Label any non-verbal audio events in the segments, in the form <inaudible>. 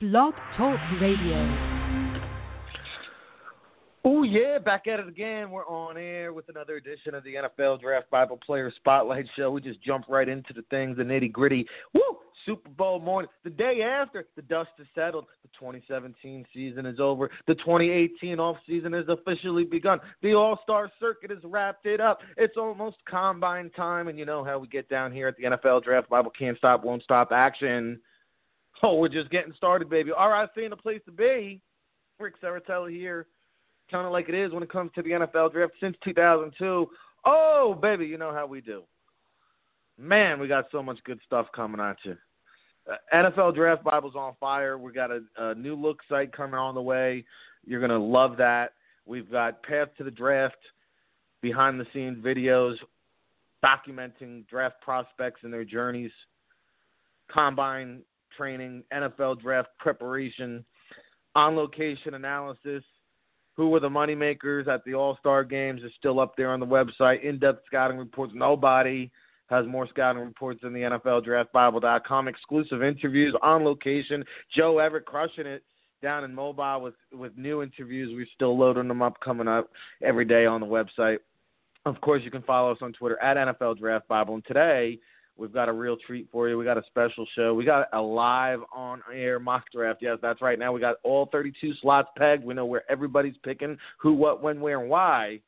Blog Talk Radio. Oh yeah, back at it again. We're on air with another edition of the NFL Draft Bible Player Spotlight Show. We just jump right into the things, the nitty gritty. Woo! Super Bowl morning. The day after, the dust has settled. The 2017 season is over. The 2018 off season has officially begun. The All Star circuit has wrapped it up. It's almost combine time, and you know how we get down here at the NFL Draft Bible. Can't stop, won't stop action. <laughs> Oh, we're just getting started, baby. RIC in the place to be. Ric Serritella here kind of like it is when it comes to the NFL draft since 2002. Oh, baby, you know how we do. Man, we got so much good stuff coming at you. Uh, NFL Draft Bible's on fire. We got a, a new look site coming on the way. You're going to love that. We've got Path to the Draft, behind the scenes videos documenting draft prospects and their journeys, combine training, NFL draft preparation, on location analysis, who were the moneymakers at the All Star games is still up there on the website. In depth scouting reports. Nobody has more scouting reports than the NFL Draft Bible.com. Exclusive interviews on location. Joe Everett crushing it down in Mobile with with new interviews. We're still loading them up coming up every day on the website. Of course, you can follow us on Twitter at NFL Draft Bible. And today We've got a real treat for you. We got a special show. We got a live on air mock draft. Yes, that's right. Now we got all 32 slots pegged. We know where everybody's picking who, what, when, where, and why.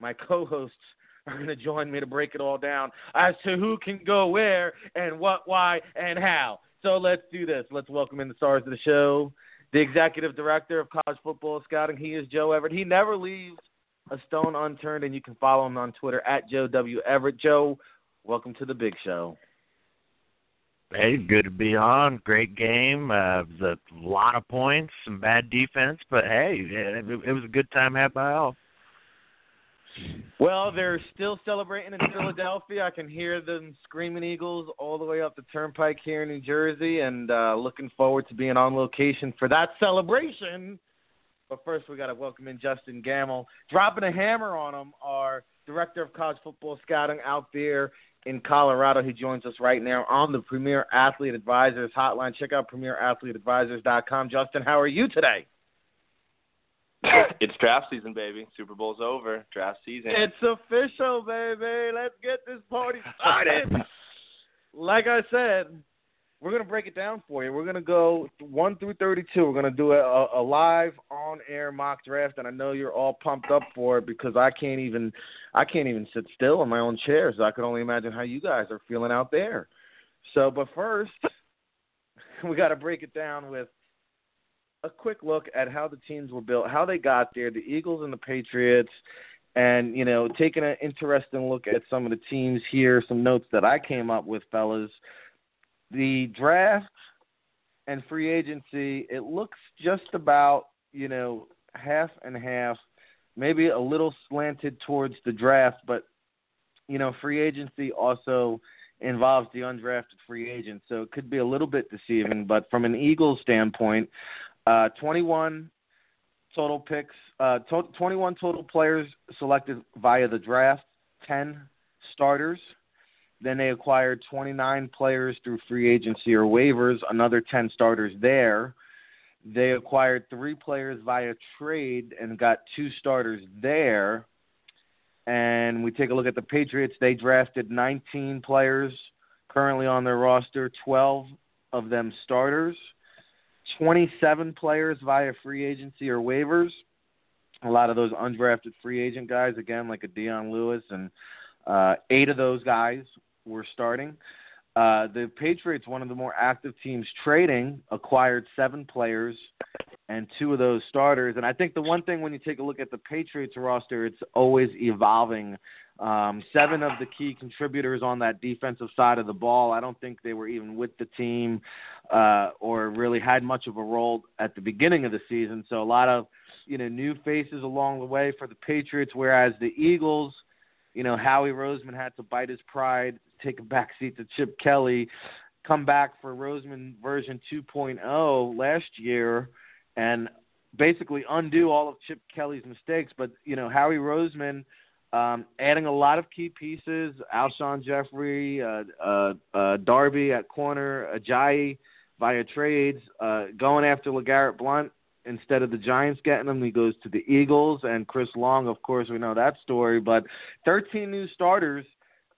My co hosts are going to join me to break it all down as to who can go where and what, why, and how. So let's do this. Let's welcome in the stars of the show. The executive director of college football scouting. He is Joe Everett. He never leaves a stone unturned, and you can follow him on Twitter at Joe W. Everett. Joe, Welcome to the big show. Hey, good to be on. Great game. Uh, it was a lot of points, some bad defense, but hey, it, it was a good time had by all. Well, they're still celebrating in Philadelphia. I can hear them screaming Eagles all the way up the turnpike here in New Jersey, and uh, looking forward to being on location for that celebration. But first, we got to welcome in Justen Gammel. Dropping a hammer on him, our director of college football scouting out there in Colorado. He joins us right now on the Premier Athlete Advisors hotline. Check out premierathleteadvisors.com. Justen, how are you today? It's draft season, baby. Super Bowl's over. Draft season. It's official, baby. Let's get this party started. like I said, we're gonna break it down for you. We're gonna go one through thirty-two. We're gonna do a, a live on-air mock draft, and I know you're all pumped up for it because I can't even, I can't even sit still in my own chair. So I can only imagine how you guys are feeling out there. So, but first, <laughs> we got to break it down with a quick look at how the teams were built, how they got there, the Eagles and the Patriots, and you know, taking an interesting look at some of the teams here. Some notes that I came up with, fellas the draft and free agency, it looks just about, you know, half and half, maybe a little slanted towards the draft, but, you know, free agency also involves the undrafted free agent. So it could be a little bit deceiving. But from an Eagles standpoint, uh, 21 total picks, uh, to- 21 total players selected via the draft, 10 starters. Then they acquired 29 players through free agency or waivers, another 10 starters there. They acquired three players via trade and got two starters there. And we take a look at the Patriots. They drafted 19 players currently on their roster, 12 of them starters, 27 players via free agency or waivers. A lot of those undrafted free agent guys, again, like a Dion Lewis, and uh, eight of those guys were starting. Uh, the Patriots, one of the more active teams trading, acquired seven players and two of those starters. And I think the one thing when you take a look at the Patriots roster, it's always evolving. Um, seven of the key contributors on that defensive side of the ball, I don't think they were even with the team uh, or really had much of a role at the beginning of the season. So a lot of you know new faces along the way for the Patriots, whereas the Eagles – you know, Howie Roseman had to bite his pride, take a backseat to Chip Kelly, come back for Roseman version 2.0 last year, and basically undo all of Chip Kelly's mistakes. But you know, Howie Roseman um, adding a lot of key pieces: Alshon Jeffery, uh, uh, uh, Darby at corner, Ajayi via trades, uh, going after LeGarrette Blunt instead of the Giants getting him. He goes to the Eagles and Chris Long. Of course, we know that story. But 13 new starters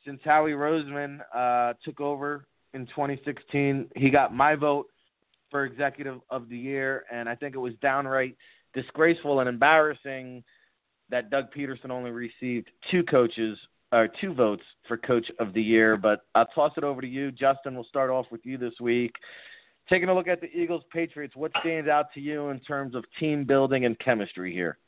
since Howie Roseman uh, took over in 2016. He got my vote for executive of the year, and I think it was downright disgraceful and embarrassing that Doug Pederson only received two coaches or two votes for coach of the year. But I'll toss it over to you, Justen. We'll start off with you this week. Taking a look at the Eagles Patriots, what stands out to you in terms of team building and chemistry here?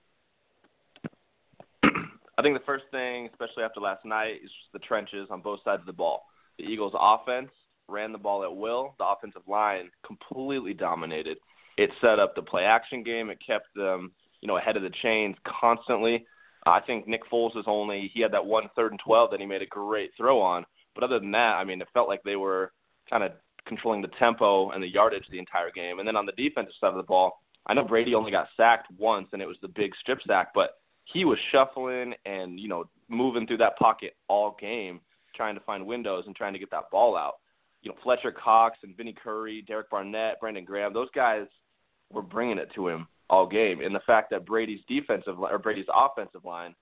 I think the first thing, especially after last night, is just the trenches on both sides of the ball. The Eagles' offense ran the ball at will. The offensive line completely dominated. It set up the play action game. It kept them, you know, ahead of the chains constantly. I think Nick Foles is only he had that one third and twelve that he made a great throw on. But other than that, I mean, it felt like they were kind of controlling the tempo and the yardage the entire game. And then on the defensive side of the ball, I know Brady only got sacked once, and it was the big strip sack, but he was shuffling and you know moving through that pocket all game, trying to find windows and trying to get that ball out. You know, Fletcher Cox and Vinny Curry, Derek Barnett, Brandon Graham, those guys were bringing it to him all game. And the fact that Brady's defensive or Brady's offensive line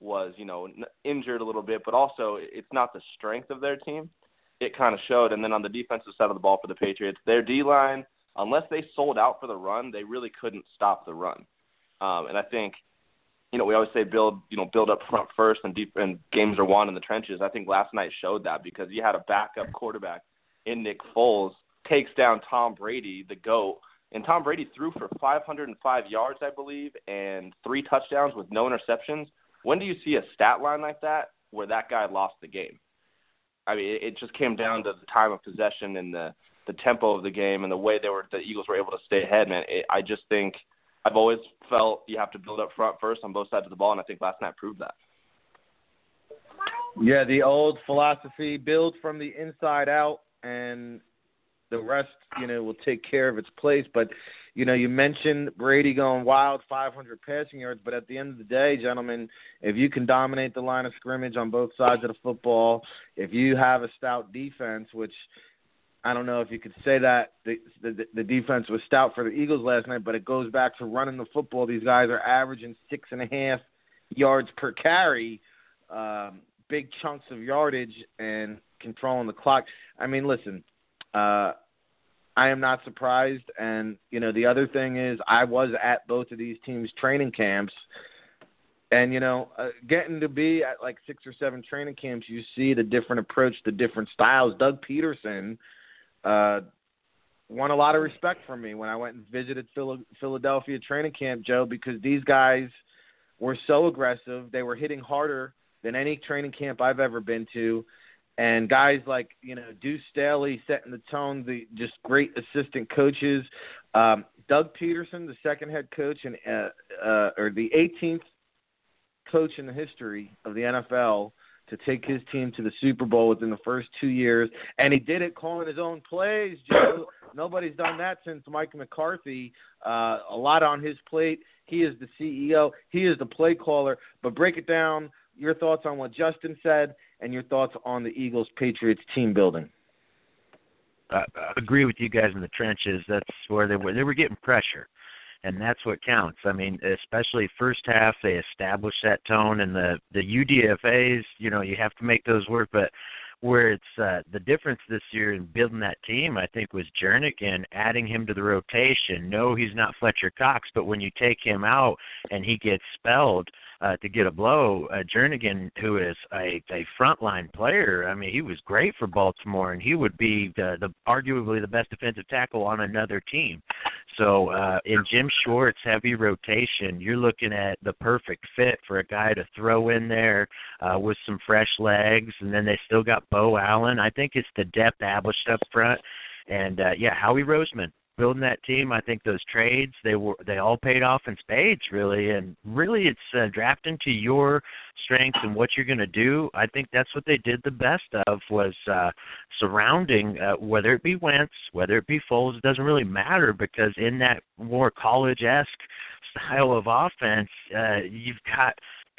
was, you know, injured a little bit, but also it's not the strength of their team. It kind of showed. And then on the defensive side of the ball for the Patriots, their D line, unless they sold out for the run, they really couldn't stop the run. Um, and I think, you know, we always say build, you know, build up front first, and deep and games are won in the trenches. I think last night showed that because you had a backup quarterback in Nick Foles takes down Tom Brady, the goat, and Tom Brady threw for 505 yards, I believe, and three touchdowns with no interceptions. When do you see a stat line like that where that guy lost the game? I mean, it just came down to the time of possession and the the tempo of the game and the way they were the Eagles were able to stay ahead. Man, it, I just think I've always felt you have to build up front first on both sides of the ball, and I think last night proved that. Yeah, the old philosophy: build from the inside out, and the rest, you know, will take care of its place. But, you know, you mentioned Brady going wild, 500 passing yards. But at the end of the day, gentlemen, if you can dominate the line of scrimmage on both sides of the football, if you have a stout defense, which I don't know if you could say that the, the the defense was stout for the Eagles last night, but it goes back to running the football. These guys are averaging six and a half yards per carry, um, big chunks of yardage, and controlling the clock. I mean, listen, uh, I am not surprised. And you know, the other thing is, I was at both of these teams' training camps, and you know, uh, getting to be at like six or seven training camps, you see the different approach, the different styles. Doug Pederson uh, won a lot of respect from me when I went and visited Philadelphia training camp, Joe, because these guys were so aggressive. They were hitting harder than any training camp I've ever been to and guys like you know Deuce Staley setting the tone, the just great assistant coaches. Um, Doug Pederson, the second head coach and uh, uh, or the 18th coach in the history of the NFL to take his team to the Super Bowl within the first two years, and he did it calling his own plays. Joe, <coughs> nobody's done that since Mike McCarthy. Uh, a lot on his plate. He is the CEO. He is the play caller. But break it down. Your thoughts on what Justen said, and your thoughts on the Eagles Patriots team building. I agree with you guys in the trenches. That's where they were. They were getting pressure, and that's what counts. I mean, especially first half, they establish that tone, and the the UDFA's. You know, you have to make those work, but where it's uh, the difference this year in building that team, I think, was Jernigan adding him to the rotation. No, he's not Fletcher Cox, but when you take him out and he gets spelled, uh, to get a blow. Uh, Jernigan, who is a a frontline player, I mean, he was great for Baltimore, and he would be the, the arguably the best defensive tackle on another team. So uh, in Jim Schwartz heavy rotation, you're looking at the perfect fit for a guy to throw in there uh, with some fresh legs, and then they still got Beau Allen. I think it's the depth established up front. And uh, yeah, Howie Roseman, building that team. I think those trades they were they all paid off in spades, really, and really it's uh, drafting to your strengths and what you're going to do. I think that's what they did the best of was uh, surrounding uh, whether it be Wentz, whether it be Foles, it doesn't really matter because in that more college esque style of offense, uh, you've got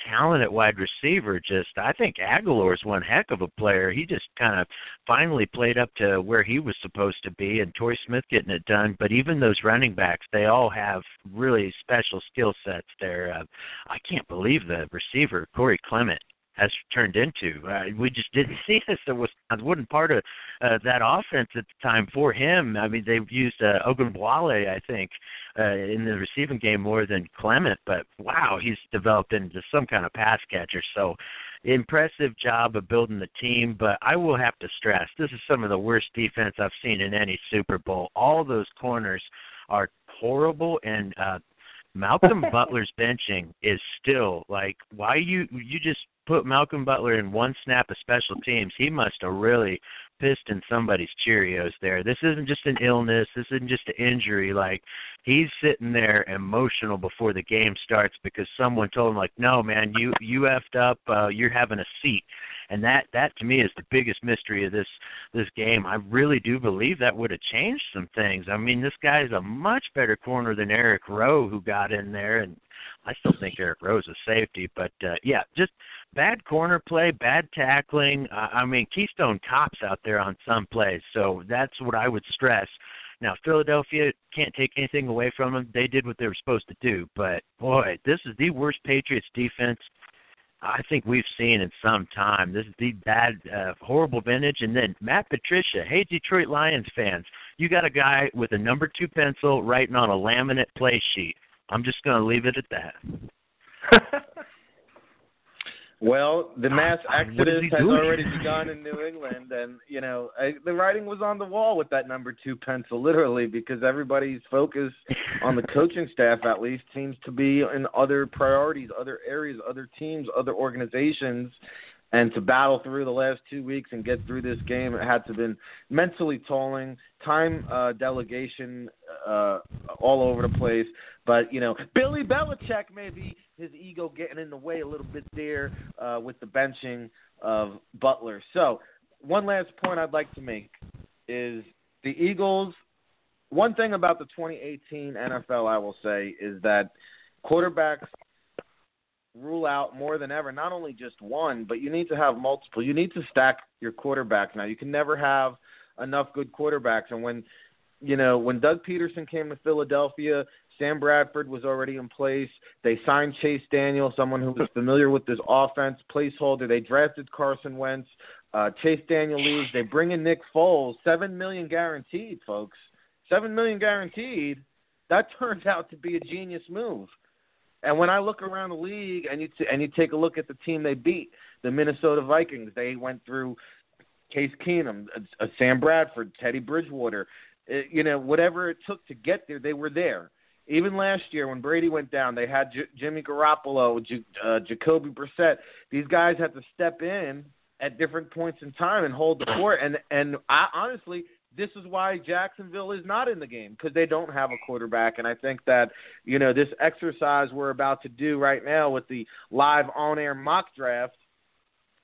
talent at wide receiver. Just I think Agholor's one heck of a player. He just kind of finally played up to where he was supposed to be, and Torrey Smith getting it done. But even those running backs, they all have really special skill sets. There, uh, I can't believe the receiver Corey Clement has turned into. Uh, we just didn't <laughs> see this. It was it wasn't part of uh, that offense at the time for him. I mean, they've used uh, Ogunbowale, I think, uh, in the receiving game more than Clement. But wow, he's developed into some kind of pass catcher. So impressive job of building the team. But I will have to stress, this is some of the worst defense I've seen in any Super Bowl. All those corners are horrible and uh Malcolm Butler's benching is still like why you you just put Malcolm Butler in one snap of special teams, he must have really pissed in somebody's Cheerios there. This isn't just an illness. This isn't just an injury. Like he's sitting there emotional before the game starts because someone told him like, "No, man, you you effed up. Uh, you're having a seat." And that that to me is the biggest mystery of this this game. I really do believe that would have changed some things. I mean, this guy is a much better corner than Eric Rowe who got in there and I still think Eric Rowe's a safety, but uh, yeah, just bad corner play, bad tackling. Uh, I mean, Keystone cops out there on some plays, so that's what I would stress. Now, Philadelphia can't take anything away from them. They did what they were supposed to do, but boy, this is the worst Patriots defense I think we've seen in some time. This is the bad, uh, horrible vintage. And then Matt Patricia. Hey, Detroit Lions fans, you got a guy with a number two pencil writing on a laminate play sheet. I'm just going to leave it at that. <laughs> Well, the mass exodus has already begun in New England, and you know I, the writing was on the wall with that number two pencil, literally, because everybody's focus on the coaching staff, at least, seems to be in other priorities, other areas, other teams, other organizations, and to battle through the last two weeks and get through this game, it had to been mentally tolling, time uh, delegation uh, all over the place. But you know, Billy Belichick maybe his ego getting in the way a little bit there uh, with the benching of Butler. So one last point I'd like to make is the Eagles. One thing about the 2018 NFL, I will say, is that quarterbacks rule out more than ever not only just one, but you need to have multiple. You need to stack your quarterbacks now. You can never have enough good quarterbacks. And when you know when Doug Pederson came to Philadelphia, Sam Bradford was already in place. They signed Chase Daniel, someone who was familiar with this offense, placeholder. They drafted Carson Wentz. Uh, Chase Daniel leaves. They bring in Nick Foles, seven million guaranteed, folks. Seven million guaranteed. That <laughs> turns out to be a genius move. And when I look around the league and you t- and you take a look at the team they beat, the Minnesota Vikings, they went through Case Keenum, uh, uh, Sam Bradford, Teddy Bridgewater, uh, you know, whatever it took to get there, they were there. Even last year when Brady went down, they had J- Jimmy Garoppolo, J- uh, Jacoby Brissett. These guys had to step in at different points in time and hold the fort. And and I, honestly, this is why Jacksonville is not in the game because they don't have a quarterback. And I think that, you know, this exercise we're about to do right now with the live on air mock draft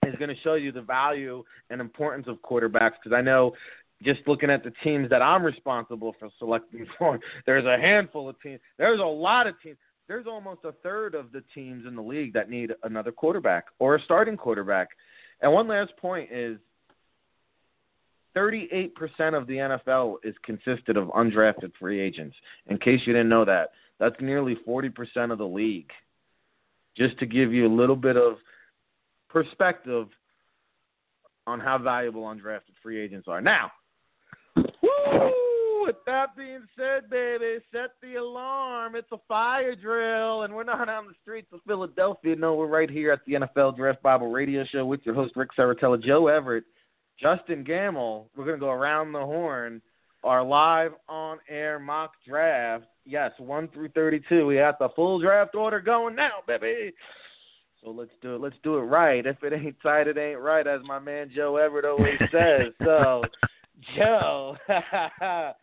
is going to show you the value and importance of quarterbacks because I know just looking at the teams that I'm responsible for selecting <laughs> for, there's a handful of teams. There's a lot of teams. There's almost a third of the teams in the league that need another quarterback or a starting quarterback. And one last point is 38% of the NFL is consisted of undrafted free agents. In case you didn't know that, that's nearly 40% of the league. Just to give you a little bit of perspective on how valuable undrafted free agents are. Now, with that being said, baby, set the alarm. It's a fire drill, and we're not on the streets of Philadelphia. No, we're right here at the NFL Draft Bible Radio Show with your host, Ric Serritella, Joe Everett Justen Gammel, we're going to go around the horn. Our live on air mock draft. Yes, 1 through 32. We got the full draft order going now, baby. So let's do it. Let's do it right. If it ain't tight, it ain't right, as my man Joe Everett always says. So, <laughs> Joe, <laughs>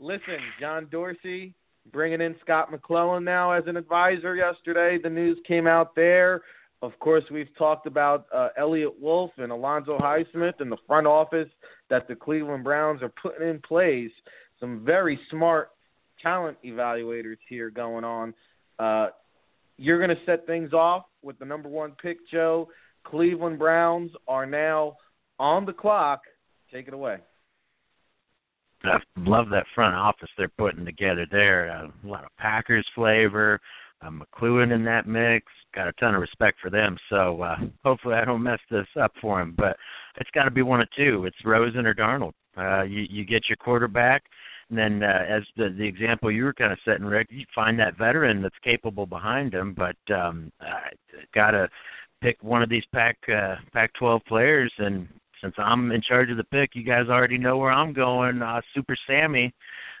listen, John Dorsey bringing in Scott McCloughan now as an advisor yesterday. The news came out there. Of course, we've talked about uh, Eliot Wolf and Alonzo Highsmith in the front office that the Cleveland Browns are putting in place. Some very smart talent evaluators here going on. Uh, you're going to set things off with the number one pick, Joe. Cleveland Browns are now on the clock. Take it away. I love that front office they're putting together there. Uh, a lot of Packers flavor. Uh, McCloughan in that mix. Got a ton of respect for them. So uh, hopefully I don't mess this up for him. But it's got to be one of two. It's Rosen or Darnold. Uh, you you get your quarterback, and then uh, as the the example you were kind of setting, Rick, you find that veteran that's capable behind him. But um, uh, got to pick one of these Pac uh, Pac-12 players and since I'm in charge of the pick, you guys already know where I'm going. Uh, Super Sammy,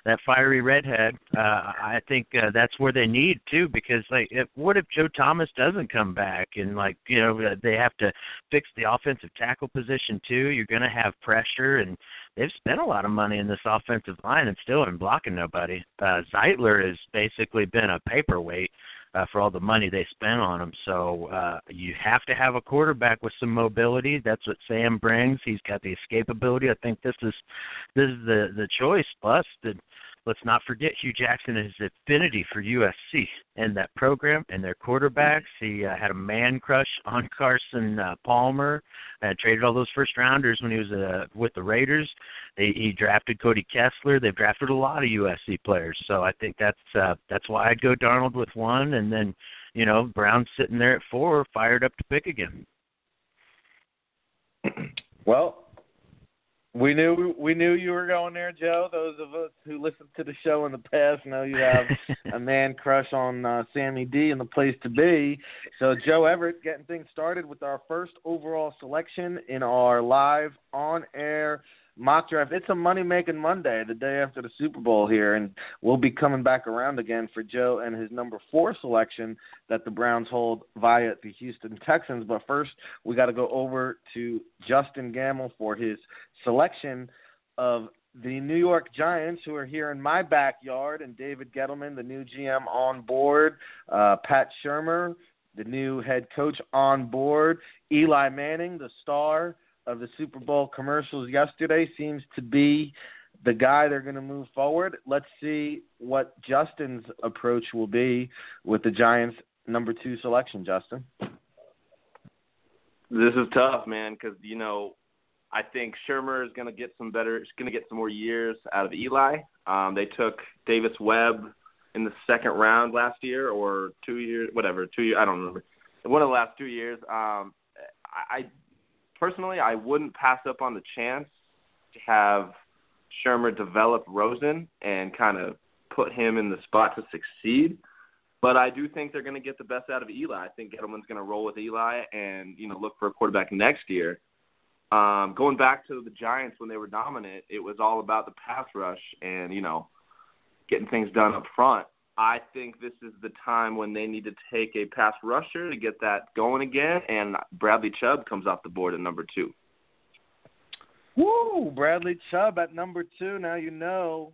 that fiery redhead. Uh, I think uh, that's where they need too, because like, if, what if Joe Thomas doesn't come back and like you know uh, they have to fix the offensive tackle position too? You're going to have pressure, and they've spent a lot of money in this offensive line and still in blocking nobody. Uh, Zeitler has basically been a paperweight for all the money they spent on him. So uh, you have to have a quarterback with some mobility. That's what Sam brings. He's got the escapability. I think this is this is the the choice. Plus the let's not forget Hue Jackson and his affinity for USC and that program and their quarterbacks. He uh, had a man crush on Carson uh, Palmer. Uh, traded all those first rounders when he was uh, with the Raiders. They, he drafted Cody Kessler. They've drafted a lot of USC players. So I think that's uh, that's why I'd go Darnold with one, and then you know Brown sitting there at four, fired up to pick again. Well, we knew we knew you were going there, Joe. Those of us who listened to the show in the past know you have <laughs> a man crush on uh, Sammy D and the place to be. So Joe Everett getting things started with our first overall selection in our live on air mock draft. It's a money making Monday, the day after the Super Bowl here, and we'll be coming back around again for Joe and his number four selection that the Browns hold via the Houston Texans. But first, we got to go over to Justen Gammel for his selection of the New York Giants, who are here in my backyard, and David Gettleman, the new GM, on board. Uh, Pat Shurmur, the new head coach, on board. Eli Manning, the star of the Super Bowl commercials yesterday seems to be the guy they're going to move forward. Let's see what Justen's approach will be with the Giants' number two selection. Justen, this is tough, man, because you know I think Shurmur is going to get some better, going to get some more years out of Eli. Um, they took Davis Webb in the second round last year, or two years, whatever, two years. I don't remember. One of the last two years. Um, I, I personally, I wouldn't pass up on the chance to have Shurmur develop Rosen and kind of put him in the spot to succeed. But I do think they're going to get the best out of Eli. I think Gettleman's going to roll with Eli and you know look for a quarterback next year. Um, going back to the Giants when they were dominant, it was all about the pass rush and you know getting things done up front. I think this is the time when they need to take a pass rusher to get that going again, and Bradley Chubb comes off the board at number two. Woo! Bradley Chubb at number two. Now you know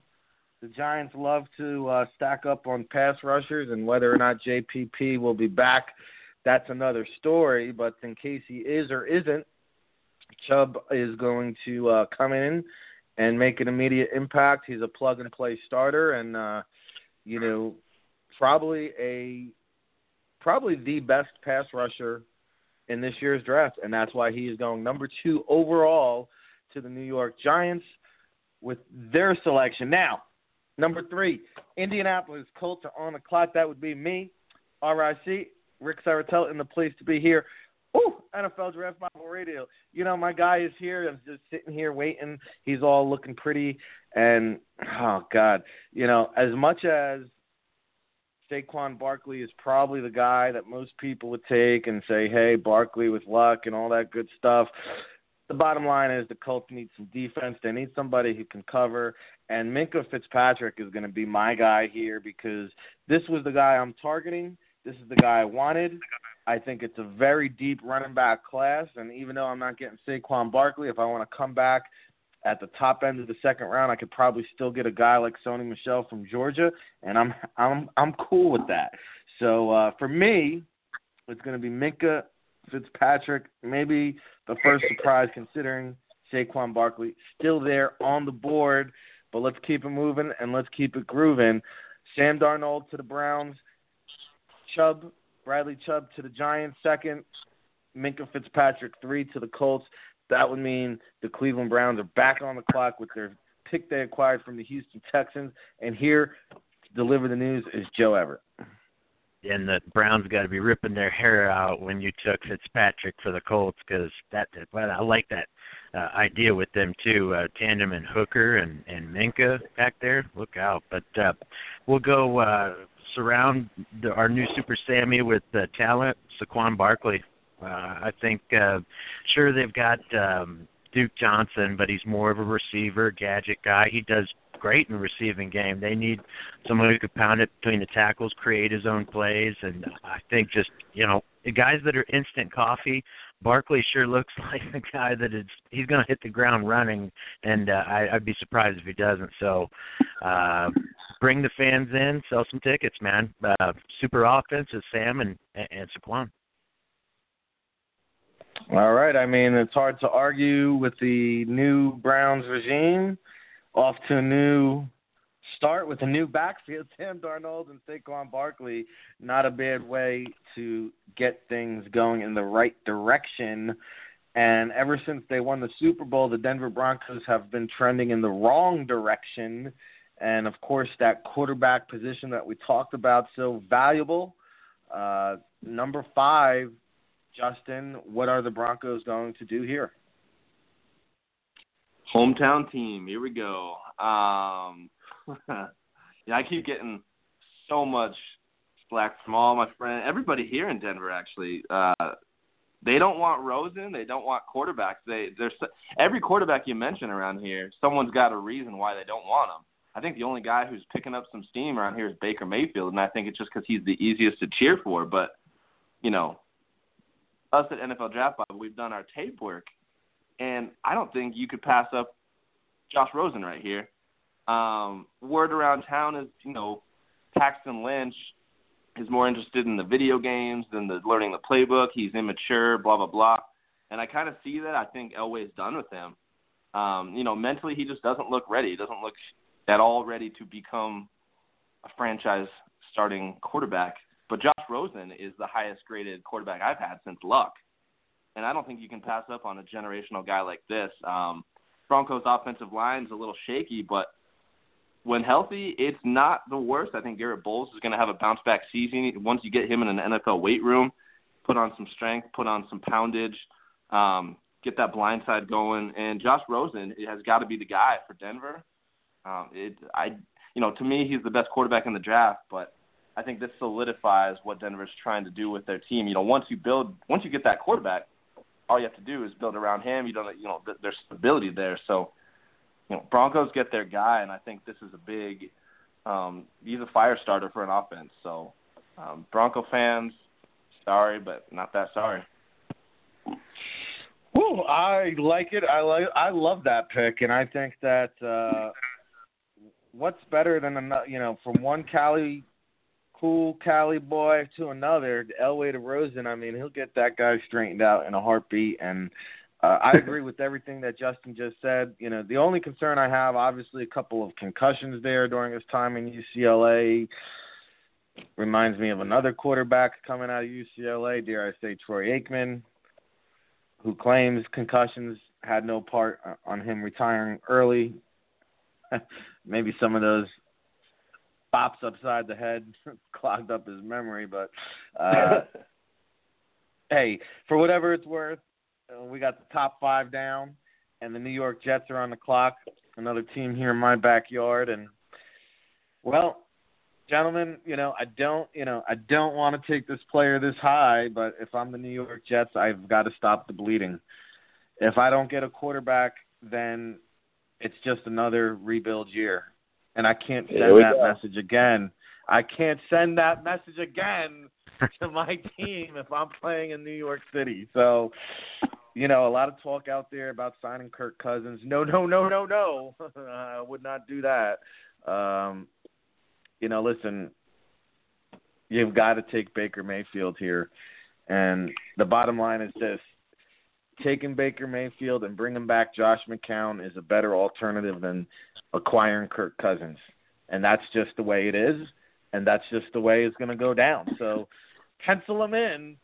the Giants love to uh, stack up on pass rushers, and whether or not JPP will be back, that's another story. But in case he is or isn't, Chubb is going to uh, come in and make an immediate impact. He's a plug and play starter, and uh, you know, probably a probably the best pass rusher in this year's draft, and that's why he is going number two overall to the New York Giants with their selection. Now, number three, Indianapolis Colts are on the clock. That would be me, RIC, Rick Saratella, in the place to be here. Oh, NFL Draft Bible Radio. You know, my guy is here. I'm just sitting here waiting. He's all looking pretty. And, oh, God, you know, as much as Saquon Barkley is probably the guy that most people would take and say, hey, Barkley with luck and all that good stuff. The bottom line is the Colts need some defense. They need somebody who can cover. And Minkah Fitzpatrick is going to be my guy here because this was the guy I'm targeting. This is the guy I wanted. I think it's a very deep running back class. And even though I'm not getting Saquon Barkley, if I want to come back at the top end of the second round, I could probably still get a guy like Sony Michel from Georgia, and I'm I'm I'm cool with that. So uh, for me, it's going to be Minkah Fitzpatrick, maybe the first surprise considering Saquon Barkley still there on the board. But let's keep it moving and let's keep it grooving. Sam Darnold to the Browns, Chubb Bradley Chubb to the Giants second, Minkah Fitzpatrick three to the Colts. That would mean the Cleveland Browns are back on the clock with their pick they acquired from the Houston Texans. And here to deliver the news is Joe Everett. And the Browns got to be ripping their hair out when you took Fitzpatrick for the Colts because that well, I like that uh, idea with them too. Uh, tandem and Hooker and and Minkah back there. Look out! But uh, we'll go uh, surround the, our new Super Sammy with uh, talent. Saquon Barkley. Uh, I think uh, sure they've got um, Duke Johnson, but he's more of a receiver, gadget guy. He does great in the receiving game. They need someone who could pound it between the tackles, create his own plays, and I think just you know the guys that are instant coffee. Barkley sure looks <laughs> like a guy that is he's going to hit the ground running, and uh, I, I'd be surprised if he doesn't. So, uh, bring the fans in, sell some tickets, man. Uh, super offense is Sam and and Saquon. All right. I mean, it's hard to argue with the new Browns regime. Off to a new start with a new backfield, <laughs> Sam Darnold and Saquon Barkley. Not a bad way to get things going in the right direction. And ever since they won the Super Bowl, the Denver Broncos have been trending in the wrong direction. And of course, that quarterback position that we talked about, so valuable. Uh, number five, Justen, what are the Broncos going to do here? Hometown team. Here we go. Um, <laughs> yeah, I keep getting so much slack from all my friends, everybody here in Denver. Actually, uh, they don't want Rosen. They don't want quarterbacks. They there's every quarterback you mention around here. Someone's got a reason why they don't want him. I think the only guy who's picking up some steam around here is Baker Mayfield, and I think it's just because he's the easiest to cheer for. But you know, us at NFL Draft Bible, we've done our tape work, and I don't think you could pass up Josh Rosen right here. Um, word around town is, you know, Paxton Lynch is more interested in the video games than the learning the playbook. He's immature, blah blah blah, and I kind of see that. I think Elway's done with him. Um, you know, mentally he just doesn't look ready. He doesn't look at all ready to become a franchise starting quarterback. But Josh Rosen is the highest graded quarterback I've had since Luck, and I don't think you can pass up on a generational guy like this. Um, Broncos offensive line is a little shaky, but when healthy, it's not the worst. I think Garett Bolles is going to have a bounce back season once you get him in an NFL weight room, put on some strength, put on some poundage, um, get that blind side going. And Josh Rosen has got to be the guy for Denver. Um, it, I, you know, to me, he's the best quarterback in the draft, but I think this solidifies what Denver's trying to do with their team. You know, once you build, once you get that quarterback, all you have to do is build around him. You don't, you know, there's stability there. So you know, Broncos get their guy, and I think this is a big. Um, he's a fire starter for an offense. So, um, Bronco fans, sorry, but not that sorry. Well, I like it. I like. I love that pick, and I think that uh, what's better than another? You know, from one Cali, cool Cali boy to another, Elway to Rosen. I mean, he'll get that guy straightened out in a heartbeat, and uh, I agree with everything that Justin just said. You know, the only concern I have, obviously, a couple of concussions there during his time in UCLA. Reminds me of another quarterback coming out of UCLA, dare I say, Troy Aikman, who claims concussions had no part on him retiring early. <laughs> Maybe some of those bops upside the head <laughs> clogged up his memory, but uh, <laughs> hey, for whatever it's worth, uh, we got the top five down, and the New York Jets are on the clock. Another team here in my backyard, and well, gentlemen, you know I don't, you know I don't want to take this player this high, but if I'm the New York Jets, I've got to stop the bleeding. If I don't get a quarterback, then it's just another rebuild year, and I can't send that go. message again. I can't send that message again <laughs> to my team if I'm playing in New York City. So, you know, a lot of talk out there about signing Kirk Cousins. No, no, no, no, no. <laughs> I would not do that. Um, you know, listen, you've got to take Baker Mayfield here. And the bottom line is this taking Baker Mayfield and bringing back Josh McCown is a better alternative than acquiring Kirk Cousins. And that's just the way it is. And that's just the way it's going to go down. So pencil him in.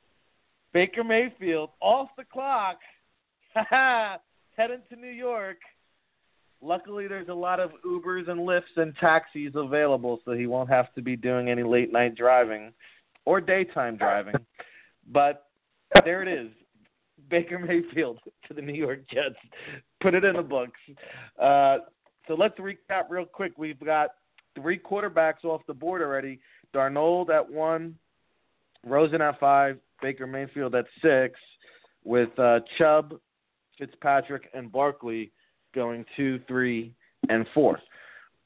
Baker Mayfield off the clock. <laughs> Heading to New York. Luckily, there's a lot of Ubers and Lyfts and taxis available, so he won't have to be doing any late night driving or daytime driving. <laughs> but there it is. Baker Mayfield <laughs> to the New York Jets. Put it in the books. Uh, so let's recap real quick. We've got three quarterbacks off the board already. Darnold at one, Rosen at five, Baker Mayfield at six, with uh, Chubb, Fitzpatrick, and Barkley going two, three, and four.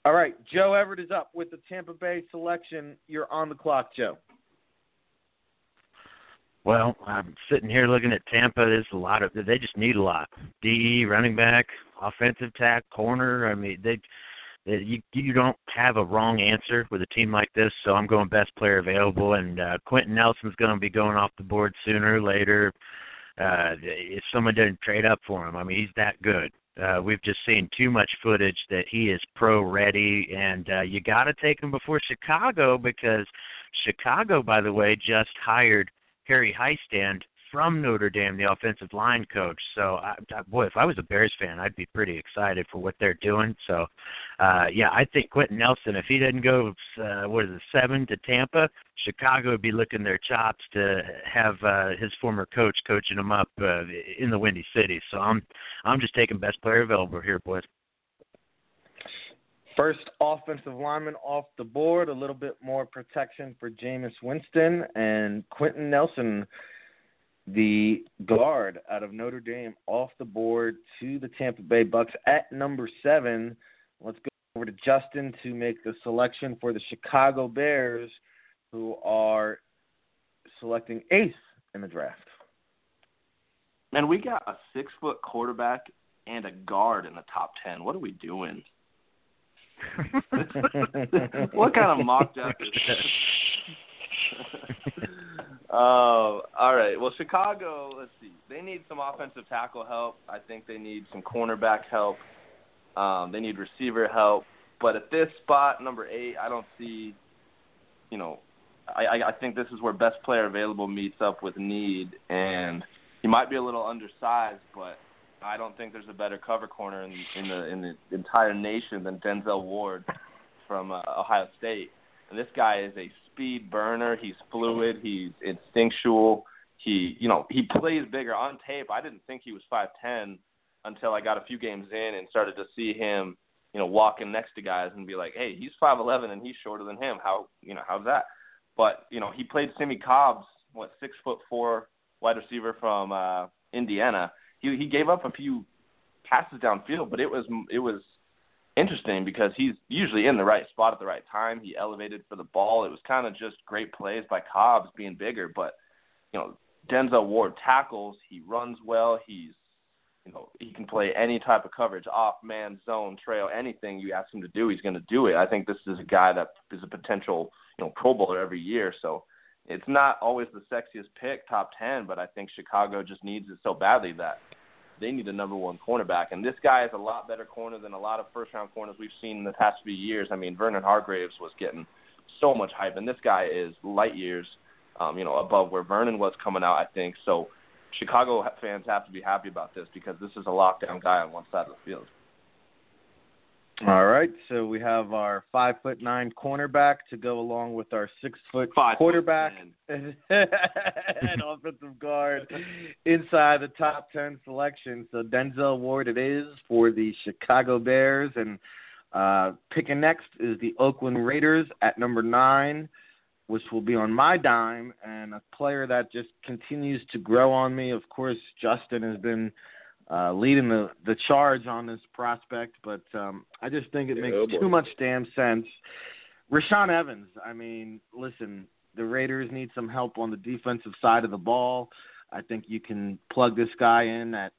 All right, Joe Everett is up with the Tampa Bay selection. You're on the clock, Joe. Well, I'm sitting here looking at Tampa. There's a lot of they just need a lot. DE, running back, offensive tack, corner. I mean, they, they you you don't have a wrong answer with a team like this. So I'm going best player available, and uh, Quenton Nelson's going to be going off the board sooner or later. Uh, if someone didn't trade up for him, I mean, he's that good. Uh, we've just seen too much footage that he is pro ready, and uh, you got to take him before Chicago because Chicago, by the way, just hired Harry Hiestand from Notre Dame, the offensive line coach. So, I, I, boy, if I was a Bears fan, I'd be pretty excited for what they're doing. So, uh, yeah, I think Quenton Nelson, if he didn't go, uh, what is it, seven to Tampa, Chicago would be licking their chops to have uh, his former coach coaching him up uh, in the Windy City. So, I'm, I'm just taking best player available here, boys. First offensive lineman off the board, a little bit more protection for Jameis Winston and Quenton Nelson, the guard out of Notre Dame, off the board to the Tampa Bay Bucks at number seven. Let's go over to Justen to make the selection for the Chicago Bears, who are selecting eighth in the draft. Man, we got a six foot quarterback and a guard in the top ten. What are we doing? <laughs> what kind of mock draft is <laughs> this? uh, <laughs> all right. Well, Chicago. Let's see. They need some offensive tackle help. I think they need some cornerback help. Um, they need receiver help. But at this spot, number eight, I don't see. You know, I, I think this is where best player available meets up with need, and he might be a little undersized, but I don't think there's a better cover corner in, in the in the entire nation than Denzel Ward from uh, Ohio State. And this guy is a speed burner. He's fluid. He's instinctual. He, you know, he plays bigger on tape. I didn't think he was 5'10 until I got a few games in and started to see him, you know, walking next to guys and be like, hey, he's 5'11 and he's shorter than him. How, you know, how's that? But you know, he played Simmie Cobbs, what six foot four wide receiver from uh, Indiana he he gave up a few passes downfield, but it was it was interesting because he's usually in the right spot at the right time. He elevated for the ball. It was kind of just great plays by Cobbs being bigger, but you know Denzel Ward tackles. He runs well. He's you know he can play any type of coverage, off man, zone, trail, anything you ask him to do, he's going to do it. I think this is a guy that is a potential you know Pro Bowler every year. So it's not always the sexiest pick, top ten, but I think Chicago just needs it so badly that they need a number one cornerback. And this guy is a lot better corner than a lot of first round corners we've seen in the past few years. I mean, Vernon Hargreaves was getting so much hype, and this guy is light years, um, you know, above where Vernon was coming out. I think so. Chicago fans have to be happy about this because this is a lockdown guy on one side of the field. All right, so we have our five foot nine cornerback to go along with our six foot five quarterback foot <laughs> and offensive guard inside the top ten selection. So Denzel Ward it is for the Chicago Bears, and uh, picking next is the Oakland Raiders at number nine, which will be on my dime, and a player that just continues to grow on me. Of course, Justen has been uh, leading the the charge on this prospect, but um, I just think it makes yeah, too much damn sense. Rashaan Evans, I mean, listen, the Raiders need some help on the defensive side of the ball. I think you can plug this guy in at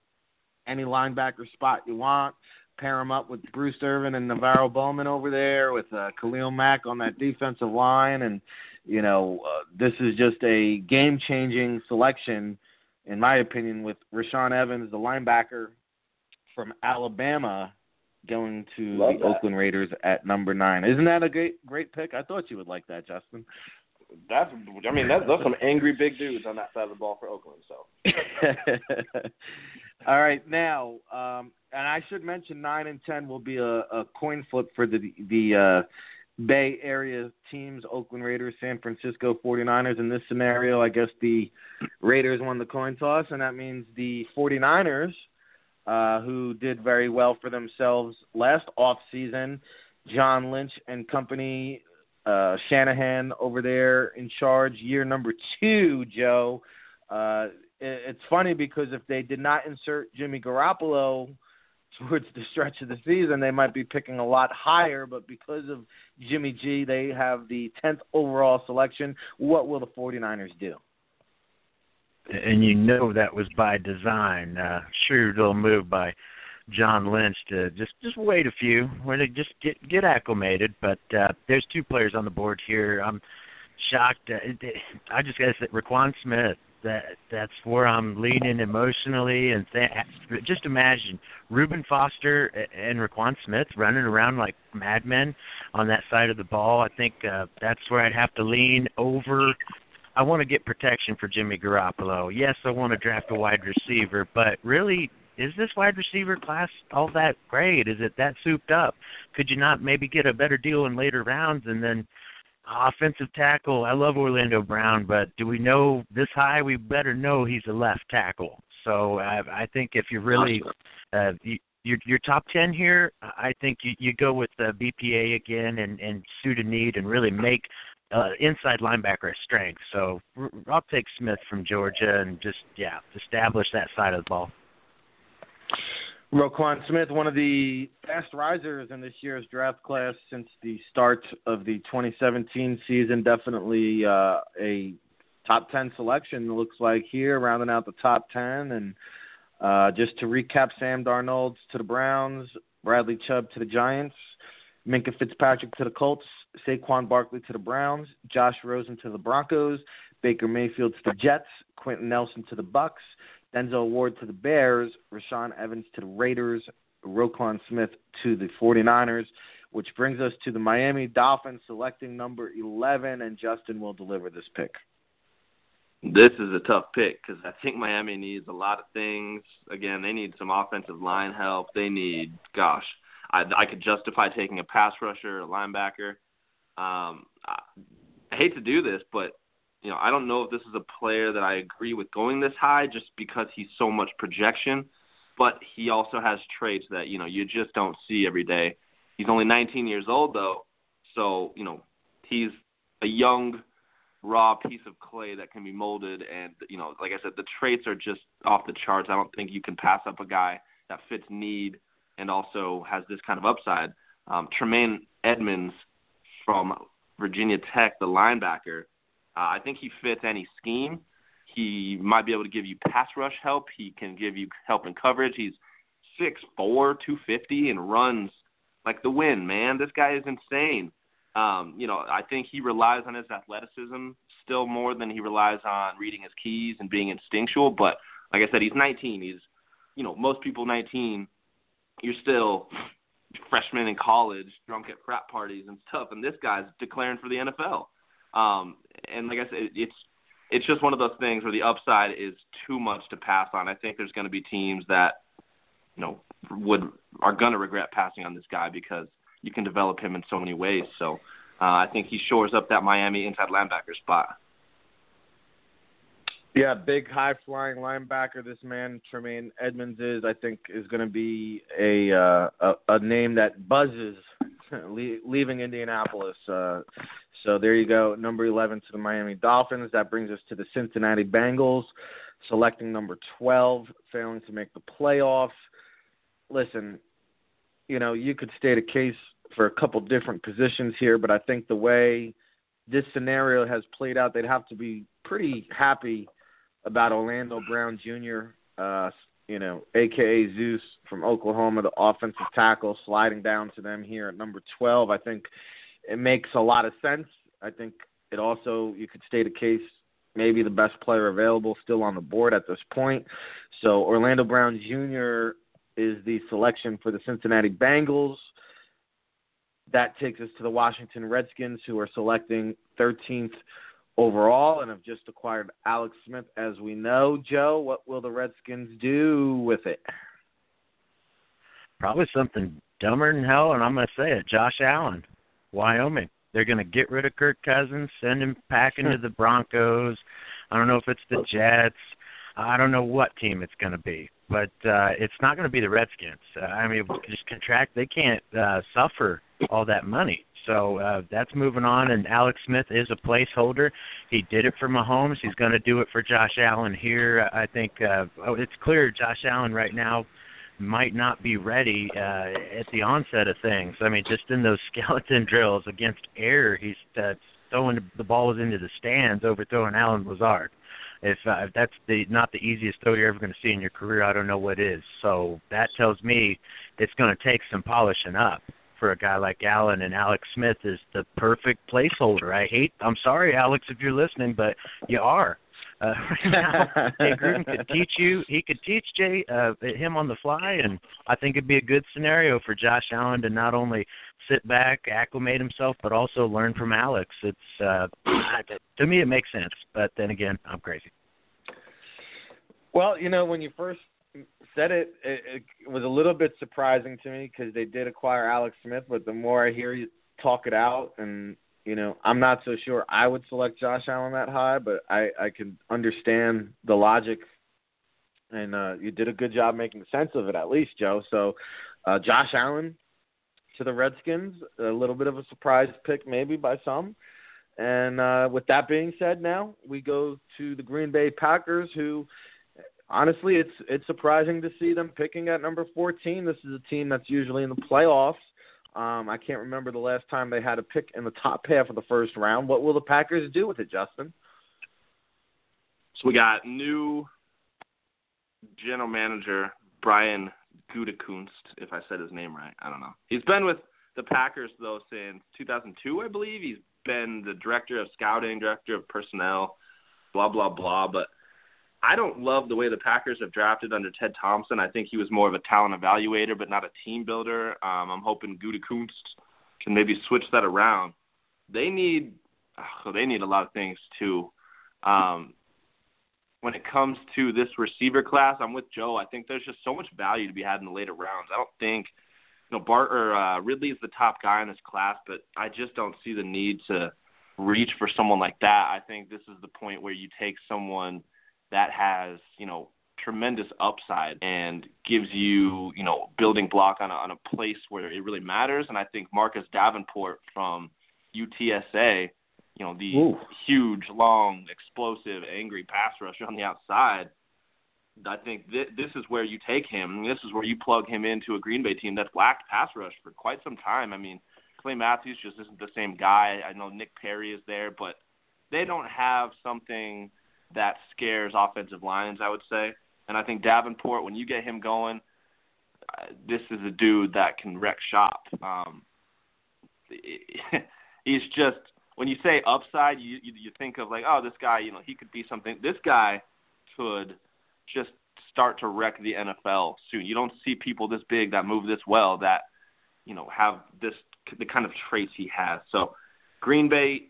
any linebacker spot you want. Pair him up with Bruce Irvin and NaVorro Bowman over there, with uh, Khalil Mack on that defensive line, and you know uh, this is just a game-changing selection in my opinion, with Rashaan Evans, the linebacker from Alabama, going to Love the that. Oakland Raiders at number nine. Isn't that a great great pick? I thought you would like that, Justen. that's I mean that's those some angry big dudes on that side of the ball for Oakland. So. <laughs> All right, now, um, and I should mention nine and ten will be a, a coin flip for the the uh, Bay Area teams: Oakland Raiders, San Francisco 49ers. In this scenario, I guess the Raiders won the coin toss, and that means the 49ers, uh, who did very well for themselves last off season, John Lynch and company uh, Shanahan over there in charge, year number two, Joe. Uh, it, it's funny because if they did not insert Jimmy Garoppolo towards the stretch of the season, they might be picking a lot higher. But because of Jimmy G, they have the 10th overall selection. What will the 49ers do? And you know that was by design. Uh, sure, little move by John Lynch to just just wait a few, where they just get get acclimated. But uh, there's two players on the board here. I'm shocked. Uh, I just got to say, Roquan Smith. That that's where I'm leaning emotionally, and th- just imagine Reuben Foster and Roquan Smith running around like madmen on that side of the ball. I think uh, that's where I'd have to lean over I want to get protection for Jimmy Garoppolo. Yes, I want to draft a wide receiver, but really, is this wide receiver class all that great? Is it that souped up? Could you not maybe get a better deal in later rounds and then offensive tackle? I love Orlando Brown, but do we know this high? We better know he's a left tackle. So I, I think if you're really uh, you, your your top ten here, I think you you go with the BPA again and and suit a need and really make uh, inside linebacker a strength. So I'll take Smith from Georgia and just yeah establish that side of the ball. Roquan Smith, one of the fast risers in this year's draft class since the start of the 2017 season. Definitely uh, a top 10 selection, looks like here, rounding out the top 10. And uh, just to recap Sam Darnold to the Browns, Bradley Chubb to the Giants, Minkah Fitzpatrick to the Colts, Saquon Barkley to the Browns, Josh Rosen to the Broncos, Baker Mayfield to the Jets, Quenton Nelson to the Bucks, Denzel Ward to the Bears, Rashaan Evans to the Raiders, Roquan Smith to the 49ers, which brings us to the Miami Dolphins selecting number 11, and Justen will deliver this pick. This is a tough pick because I think Miami needs a lot of things. Again, they need some offensive line help. They need, gosh, I, I could justify taking a pass rusher, a linebacker. Um, I, I hate to do this, but you know, I don't know if this is a player that I agree with going this high just because he's so much projection, but he also has traits that, you know, you just don't see every day. He's only 19 years old though, so, you know, he's a young raw piece of clay that can be molded and, you know, like I said, the traits are just off the charts. I don't think you can pass up a guy that fits need and also has this kind of upside. Um, Tremaine Edmunds from Virginia Tech, the linebacker, uh, I think he fits any scheme. He might be able to give you pass rush help. He can give you help in coverage. He's six four, two fifty, and runs like the wind. Man, this guy is insane. Um, you know, I think he relies on his athleticism still more than he relies on reading his keys and being instinctual. But like I said, he's 19. He's, you know, most people 19, you're still freshman in college, drunk at frat parties and stuff, and this guy's declaring for the NFL. Um, and like I said, it's it's just one of those things where the upside is too much to pass on. I think there's going to be teams that you know would are going to regret passing on this guy because you can develop him in so many ways. So uh, I think he shores up that Miami inside linebacker spot. Yeah, big high flying linebacker. This man Tremaine Edmunds is, I think, is going to be a, uh, a a name that buzzes <laughs> leaving Indianapolis. Uh, so there you go, number 11 to the Miami Dolphins. That brings us to the Cincinnati Bengals, selecting number 12, failing to make the playoffs. Listen, you know, you could state a case for a couple different positions here, but I think the way this scenario has played out, they'd have to be pretty happy about Orlando Brown Jr., uh, you know, aka Zeus from Oklahoma, the offensive tackle, sliding down to them here at number 12. I think it makes a lot of sense. I think it also you could state a case maybe the best player available still on the board at this point. So Orlando Brown Jr. is the selection for the Cincinnati Bengals. That takes us to the Washington Redskins, who are selecting 13th overall and have just acquired Alex Smith, as we know. Joe, what will the Redskins do with it? Probably something dumber than hell, and I'm going to say it. Josh Allen, Wyoming. They're going to get rid of Kirk Cousins, send him packing to <laughs> the Broncos. I don't know if it's the Jets. I don't know what team it's going to be, but uh, it's not going to be the Redskins. Uh, I mean, just contract. They can't uh, suffer all that money. So uh, that's moving on. And Alex Smith is a placeholder. He did it for Mahomes. He's going to do it for Josh Allen here. I think uh, oh, it's clear Josh Allen right now might not be ready uh, at the onset of things. I mean, just in those <laughs> skeleton drills against air, he's uh, throwing the balls into the stands, overthrowing Allen Lazard. If, uh, if that's the not the easiest throw you're ever going to see in your career, I don't know what is. So that tells me it's going to take some polishing up for a guy like Allen and Alex Smith is the perfect placeholder. I hate I'm sorry Alex if you're listening, but you are. Uh, <laughs> right now, Jay Gruden could teach you. He could teach Jay uh, him on the fly, and I think it'd be a good scenario for Josh Allen to not only sit back, acclimate himself, but also learn from Alex. It's uh, to me it makes sense, but then again, I'm crazy. Well, you know, when you first said it, it, it was a little bit surprising to me because they did acquire Alex Smith, but the more I hear you talk it out, and you know, I'm not so sure I would select Josh Allen that high, but I I can understand the logic, and uh, you did a good job making sense of it at least, Joe. So, uh, Josh Allen to the Redskins, a little bit of a surprise pick maybe by some. And uh, with that being said, now we go to the Green Bay Packers, who honestly, it's it's surprising to see them picking at number 14. This is a team that's usually in the playoffs. Um, I can't remember the last time they had a pick in the top half of the first round. What will the Packers do with it, Justen? So we got new general manager Brian Gutekunst, if I said his name right. I don't know. He's been with the Packers though since 2002, I believe. He's been the director of scouting, director of personnel, blah blah blah. But I don't love the way the Packers have drafted under Ted Thompson. I think he was more of a talent evaluator, but not a team builder. Um, I'm hoping Gutekunst can maybe switch that around. They need, oh, they need a lot of things too. Um, when it comes to this receiver class, I'm with Joe. I think there's just so much value to be had in the later rounds. I don't think, you know, Bart or uh, Ridley is the top guy in this class, but I just don't see the need to reach for someone like that. I think this is the point where you take someone – that has you know tremendous upside and gives you you know building block on a, on a place where it really matters. And I think Marcus Davenport from UTSA, you know the Ooh. huge, long, explosive, angry pass rusher on the outside. I think th- this is where you take him. This is where you plug him into a Green Bay team that's lacked pass rush for quite some time. I mean, Clay Matthews just isn't the same guy. I know Nick Perry is there, but they don't have something that scares offensive lines, I would say. And I think Davenport, when you get him going, this is a dude that can wreck shop. Um, <laughs> he's just when you say upside, you, you you think of like, oh, this guy, you know, he could be something. This guy could just start to wreck the NFL soon. You don't see people this big that move this well that you know have this the kind of traits he has. So Green Bay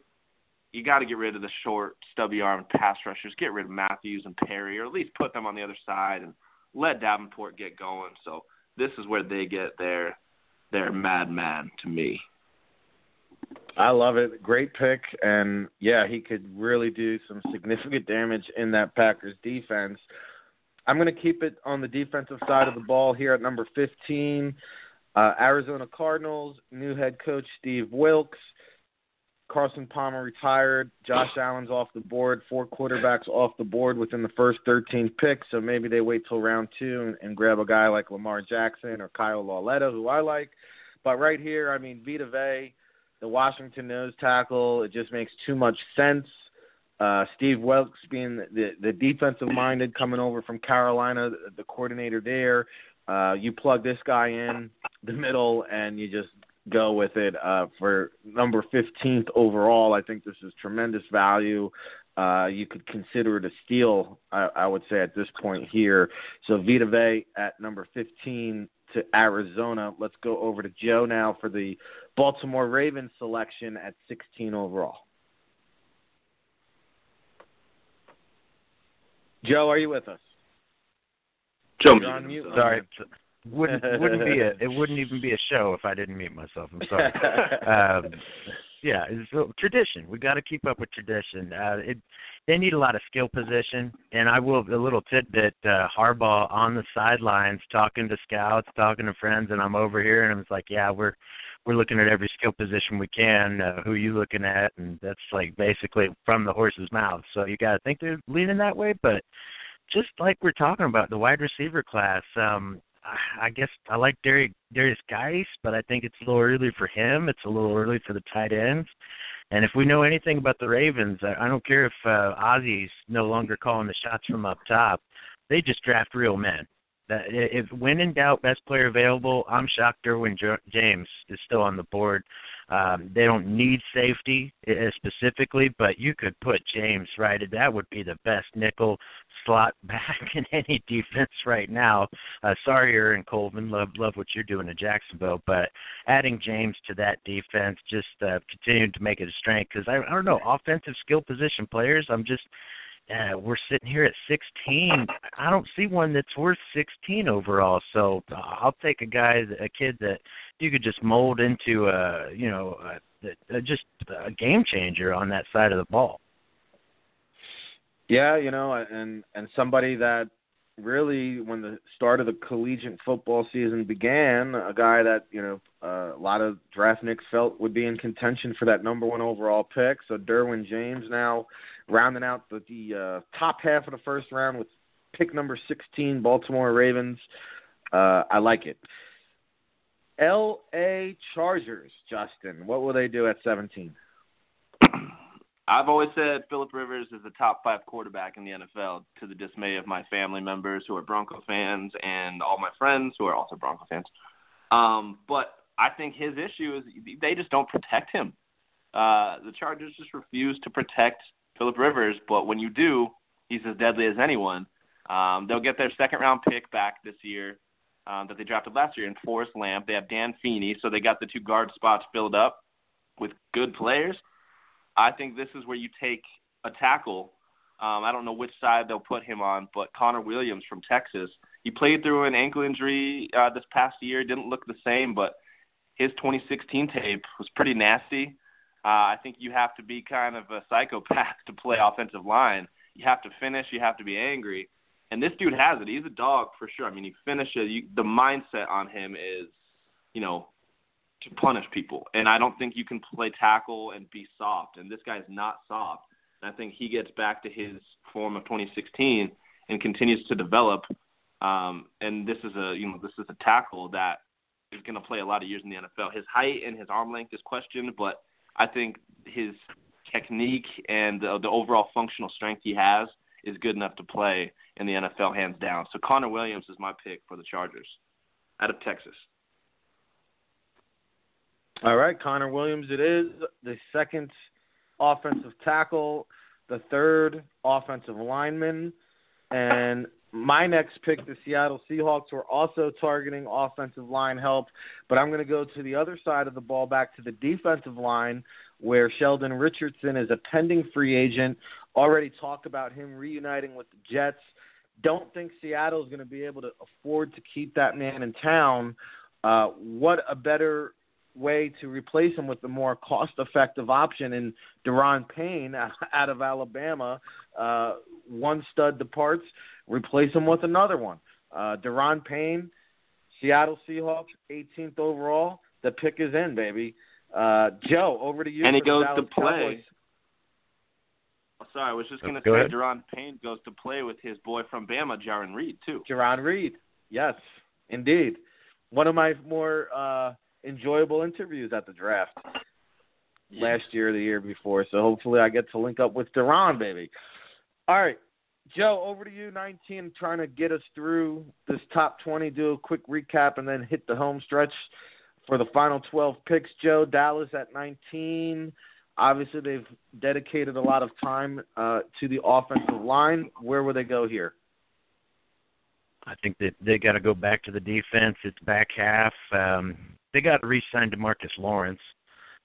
you got to get rid of the short, stubby arm pass rushers. Get rid of Matthews and Perry, or at least put them on the other side and let Davenport get going. So this is where they get their their madman to me. I love it. Great pick, and yeah, he could really do some significant damage in that Packers defense. I'm going to keep it on the defensive side of the ball here at number 15. Uh, Arizona Cardinals, new head coach Steve Wilks. Carson Palmer retired. Josh Allen's off the board. Four quarterbacks off the board within the first 13 picks. So maybe they wait till round two and, and grab a guy like Lamar Jackson or Kyle Lauletta, who I like. But right here, I mean, Vita Vea, the Washington nose tackle, it just makes too much sense. Uh, Steve Wilks being the, the defensive minded coming over from Carolina, the, the coordinator there. Uh, you plug this guy in the middle, and you just go with it uh, for number 15th overall. I think this is tremendous value. Uh, you could consider it a steal, I, I would say, at this point here. So Vita Vea at number 15 to Arizona. Let's go over to Joe now for the Baltimore Ravens selection at 16 overall. Joe, are you with us? Joe, You're on mute. Sorry. Wouldn't wouldn't be a it wouldn't even be a show if I didn't mute myself. I'm sorry. <laughs> um, yeah, it's a tradition. We got to keep up with tradition. Uh, it they need a lot of skill position, and I will a little tidbit. Uh, Harbaugh on the sidelines talking to scouts, talking to friends, and I'm over here, and it's like, yeah, we're we're looking at every skill position we can. Uh, who are you looking at? And that's like basically from the horse's mouth. So you got to think they're leaning that way, but just like we're talking about the wide receiver class, um, I guess I like Derek Derrius Guice, but I think it's a little early for him. It's a little early for the tight ends. And if we know anything about the Ravens, I, I don't care if uh, Ozzie's no longer calling the shots from up top. They just draft real men. That if when in doubt, best player available. I'm shocked Derwin James is still on the board. Um, they don't need safety uh, specifically, but you could put James right. That would be the best nickel slot <laughs> back in any defense right now. Uh, sorry, Aaron Coleman, love love what you're doing in Jacksonville, but adding James to that defense just uh, continuing to make it a strength because I, I don't know offensive skill position players. I'm just uh, we're sitting here at 16. I don't see one that's worth 16 overall. So uh, I'll take a guy, a kid that you could just mold into a, you know, a, a, just a game changer on that side of the ball. Yeah, you know, and and somebody that really, when the start of the collegiate football season began, a guy that you know uh, a lot of draft nicks felt would be in contention for that number one overall pick. So Derwin James now rounding out the, the uh, top half of the first round with pick number 16, Baltimore Ravens. Uh, I like it. L.A. Chargers, Justen. What will they do at 17? I've always said Philip Rivers is a top five quarterback in the NFL, to the dismay of my family members who are Bronco fans and all my friends who are also Bronco fans. Um, but I think his issue is they just don't protect him. Uh, the Chargers just refuse to protect Philip Rivers, but when you do, he's as deadly as anyone. Um, they'll get their second round pick back this year um, that they drafted last year in Forrest Lamp. They have Dan Feeney, so they got the two guard spots filled up with good players. I think this is where you take a tackle. Um, I don't know which side they'll put him on, but Connor Williams from Texas. He played through an ankle injury uh, this past year. Didn't look the same, but his 2016 tape was pretty nasty. Uh, I think you have to be kind of a psychopath to play offensive line. You have to finish. You have to be angry. And this dude has it. He's a dog for sure. I mean, he finishes. You, the mindset on him is, you know, to punish people. And I don't think you can play tackle and be soft. And this guy's not soft. And I think he gets back to his form of 2016 and continues to develop. Um, and this is a you know this is a tackle that is going to play a lot of years in the NFL. His height and his arm length is questioned, but I think his technique and the, the overall functional strength he has is good enough to play in the NFL hands down. So Connor Williams is my pick for the Chargers out of Texas. All right, Connor Williams. It is the second offensive tackle, the third offensive lineman, and my next pick, the Seattle Seahawks, were also targeting offensive line help, but I'm going to go to the other side of the ball, back to the defensive line, where Sheldon Richardson is a pending free agent. Already talk about him reuniting with the Jets. Don't think Seattle is going to be able to afford to keep that man in town. Uh, what a better way to replace him with the more cost-effective option in Da'Ron Payne <laughs> out of Alabama. Uh, one stud departs, replace him with another one. Uh, Da'Ron Payne, Seattle Seahawks, 18th overall. The pick is in, baby. Uh, Joe, over to you. And he goes to play. Oh, sorry, I was just going to Go say ahead. Da'Ron Payne goes to play with his boy from Bama, Jarran Reed, too. Jarran Reed. Yes, indeed. One of my more uh, enjoyable interviews at the draft last year or the year before. So hopefully I get to link up with Duran, baby. All right. Joe, over to you, 19, trying to get us through this top 20, do a quick recap, and then hit the home stretch for the final 12 picks. Joe, Dallas at 19. Obviously, they've dedicated a lot of time uh, to the offensive line. Where will they go here? I think that they got to go back to the defense. It's back half. Um, they got to re-sign Demarcus Lawrence.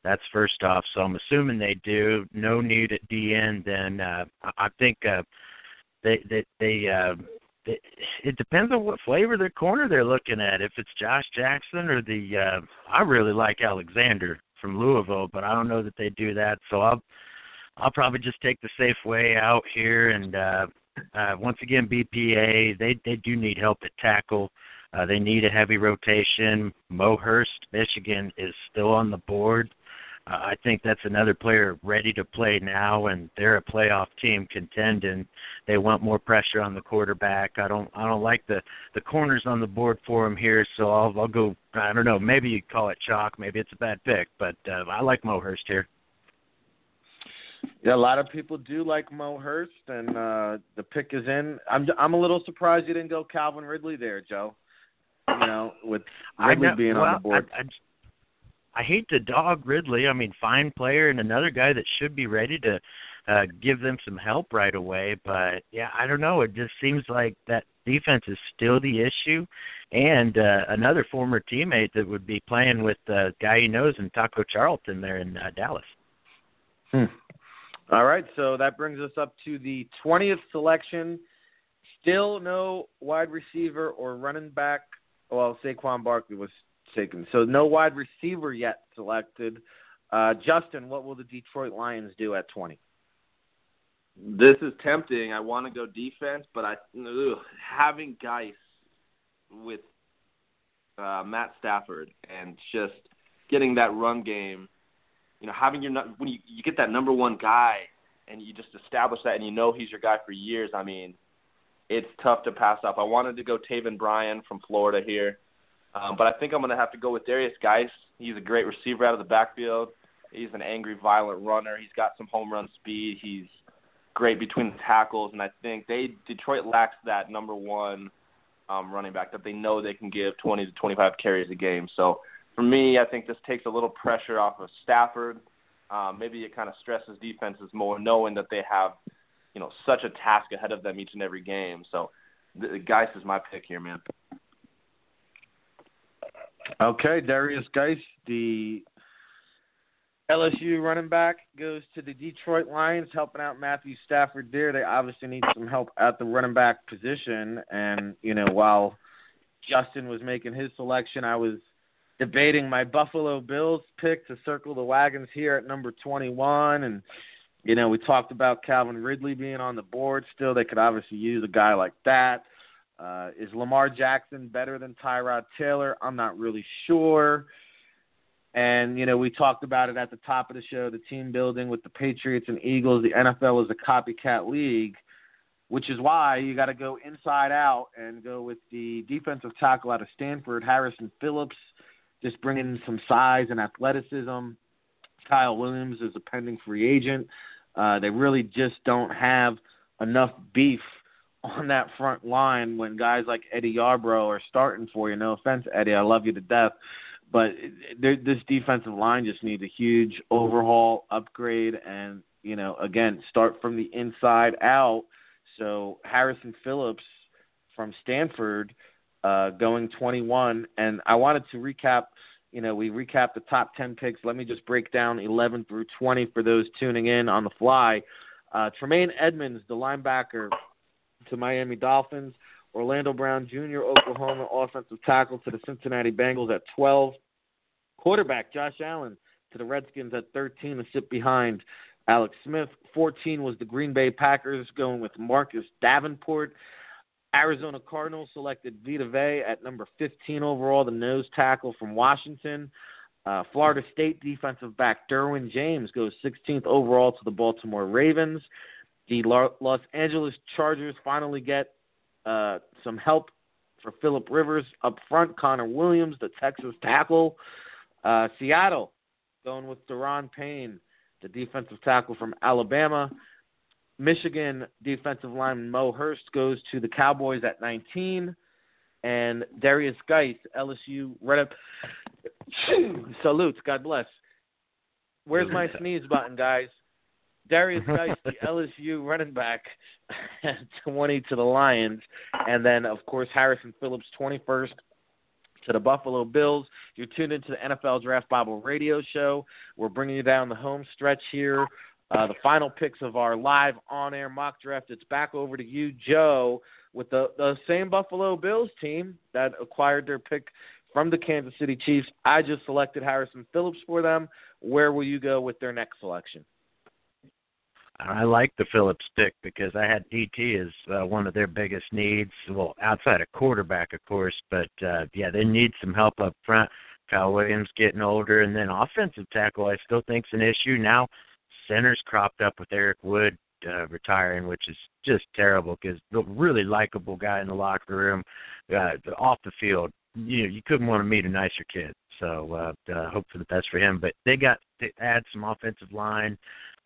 That's first off. So I'm assuming they do. No need at DN. Then uh, I think uh, they they they uh, it, it depends on what flavor their corner they're looking at. If it's Josh Jackson or the uh I really like Alexander from Louisville, but I don't know that they do that. So I'll I'll probably just take the safe way out here and uh uh once again BPA they they do need help at tackle. Uh they need a heavy rotation. Mo Hurst, Michigan is still on the board. Uh, I think that's another player ready to play now, and they're a playoff team contending. They want more pressure on the quarterback. I don't I don't like the the corners on the board for him here, so I'll I'll go. I don't know. Maybe you call it chalk. Maybe it's a bad pick, but uh, I like Mo Hurst here. Yeah, a lot of people do like Mo Hurst, and uh, the pick is in. I'm I'm a little surprised you didn't go Calvin Ridley there, Joe. You know, with Ridley know, being well, on the board. I, I, I hate to dog Ridley. I mean, fine player and another guy that should be ready to uh give them some help right away. But yeah, I don't know. It just seems like that defense is still the issue. And uh, another former teammate that would be playing with the uh, guy he knows in Taco Charlton there in uh, Dallas. Hmm. All right, so that brings us up to the 20th selection. Still no wide receiver or running back. Well, Saquon Barkley was taken. So no wide receiver yet selected. Uh, Justen, what will the Detroit Lions do at 20? This is tempting. I want to go defense, but I ugh, having Guice with uh, Matt Stafford and just getting that run game. You know, having your when you you get that number one guy and you just establish that and you know he's your guy for years. I mean, it's tough to pass up. I wanted to go Taven Bryan from Florida here. Um, but I think I'm going to have to go with Derrius Guice. He's a great receiver out of the backfield. He's an angry, violent runner. He's got some home run speed. He's great between the tackles, and I think they Detroit lacks that number one um, running back that they know they can give 20 to 25 carries a game. So for me, I think this takes a little pressure off of Stafford. Um, maybe it kind of stresses defenses more, knowing that they have, you know, such a task ahead of them each and every game. So, the, Guice is my pick here, man. Okay, Derrius Guice, the LSU running back, goes to the Detroit Lions, helping out Matthew Stafford there. They obviously need some help at the running back position. And, you know, while Justen was making his selection, I was debating my Buffalo Bills pick to circle the wagons here at number 21. And, you know, we talked about Calvin Ridley being on the board still. They could obviously use a guy like that. Uh, is Lamar Jackson better than Tyrod Taylor? I'm not really sure. And, you know, we talked about it at the top of the show the team building with the Patriots and Eagles. The NFL is a copycat league, which is why you got to go inside out and go with the defensive tackle out of Stanford, Harrison Phillips, just bringing some size and athleticism. Kyle Williams is a pending free agent. Uh, they really just don't have enough beef on that front line when guys like Eddie Yarbrough are starting for you. No offense, Eddie, I love you to death, but this defensive line just needs a huge overhaul, upgrade, and you know, again, start from the inside out. So Harrison Phillips from Stanford uh, going 21, and I wanted to recap. You know, we recapped the top 10 picks. Let me just break down 11 through 20 for those tuning in on the fly. Uh, Tremaine Edmunds, the linebacker to Miami Dolphins. Orlando Brown Jr., Oklahoma offensive tackle to the Cincinnati Bengals at 12. Quarterback Josh Allen to the Redskins at 13 to sit behind Alex Smith. 14 was the Green Bay Packers going with Marcus Davenport. Arizona Cardinals selected Vita Vea at number 15 overall, the nose tackle from Washington. Uh, Florida State defensive back Derwin James goes 16th overall to the Baltimore Ravens. The Los Angeles Chargers finally get uh, some help for Philip Rivers up front. Connor Williams, the Texas tackle. Uh, Seattle going with Da'Ron Payne, the defensive tackle from Alabama. Michigan defensive lineman Mo Hurst goes to the Cowboys at 19. And Derrius Guice, LSU right up. <coughs> Salutes, God bless. Where's my <laughs> sneeze button, guys? Derrius Guice, the <laughs> LSU running back, <laughs> 20 to the Lions, and then of course Harrison Phillips, 21st to the Buffalo Bills. You're tuned into the NFL Draft Bible Radio Show. We're bringing you down the home stretch here uh, the final picks of our live on-air mock draft. It's back over to you, Joe, with the the same Buffalo Bills team that acquired their pick from the Kansas City Chiefs. I just selected Harrison Phillips for them. Where will you go with their next selection? I like the Phillips pick because I had DT as uh, one of their biggest needs. Well, outside of quarterback, of course, but uh, yeah, they need some help up front. Kyle Williams getting older, and then offensive tackle I still think's an issue. Now centers cropped up with Eric Wood uh, retiring, which is just terrible because the really likable guy in the locker room, uh, off the field, you know, you couldn't want to meet a nicer kid. So uh, uh, hope for the best for him. But they got to add some offensive line.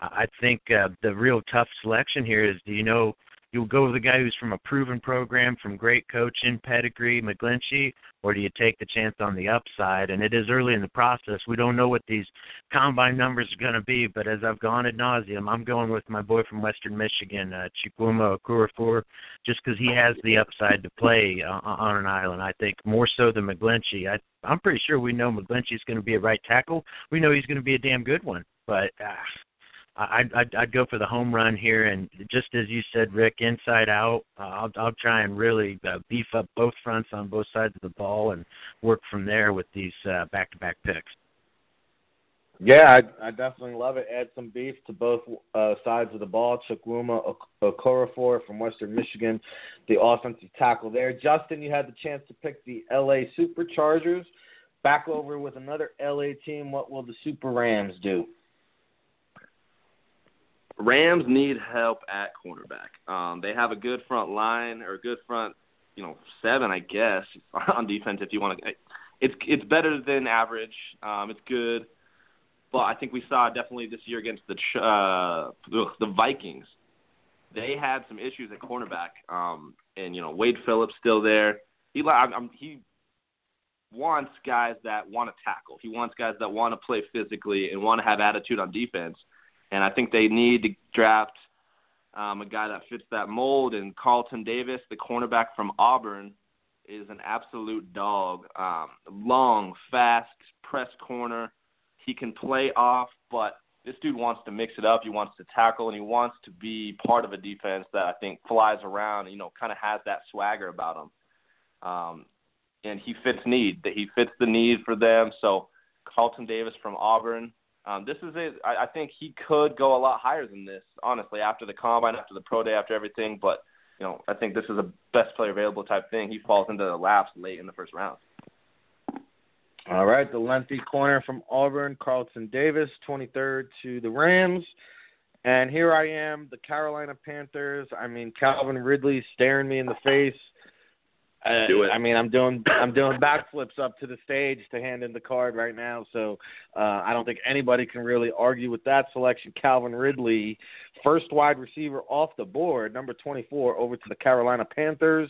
I think uh, the real tough selection here is do you know you'll go with a guy who's from a proven program, from great coaching, pedigree, McGlinchey, or do you take the chance on the upside? And it is early in the process. We don't know what these combine numbers are going to be, but as I've gone ad nauseum, I'm going with my boy from Western Michigan, uh, Chukwuma Okorafor, just because he has the upside to play uh, on an island. I think more so than McGlinchey. I, I'm pretty sure we know McGlinchey's going to be a right tackle. We know he's going to be a damn good one, but. Uh, I'd, I'd I'd go for the home run here, and just as you said, Ric, inside out. Uh, I'll I'll try and really uh, beef up both fronts on both sides of the ball and work from there with these uh, back-to-back picks. Yeah, I, I definitely love it. Add some beef to both uh, sides of the ball. Chukwuma Okorafor from Western Michigan, the offensive tackle there. Justen, you had the chance to pick the LA Superchargers. Back over with another LA team. What will the Super Rams do? Rams need help at cornerback. Um, they have a good front line or a good front, you know, seven, I guess, <laughs> on defense. If you want to, it's it's better than average. Um, it's good, but I think we saw definitely this year against the uh, the Vikings. They had some issues at cornerback, um, and you know Wade Phillips still there. He I'm, he wants guys that want to tackle. He wants guys that want to play physically and want to have attitude on defense and I think they need to draft um, a guy that fits that mold. And Carlton Davis, the cornerback from Auburn, is an absolute dog. Um, long, fast, press corner. He can play off, but this dude wants to mix it up. He wants to tackle, and he wants to be part of a defense that I think flies around. You know, kind of has that swagger about him. Um, and he fits need. That he fits the need for them. So Carlton Davis from Auburn, um, this is it. I, I think he could go a lot higher than this, honestly, after the combine, after the pro day, after everything. But you know, I think this is a best player available type thing. He falls into the laps late in the first round. All right, the lengthy corner from Auburn, Carlton Davis, 23rd to the Rams. And here I am, the Carolina Panthers. I mean, Calvin Ridley staring me in the face. Uh, Do it. I mean, I'm doing I'm doing backflips up to the stage to hand in the card right now. So uh, I don't think anybody can really argue with that selection. Calvin Ridley, first wide receiver off the board, number 24, over to the Carolina Panthers.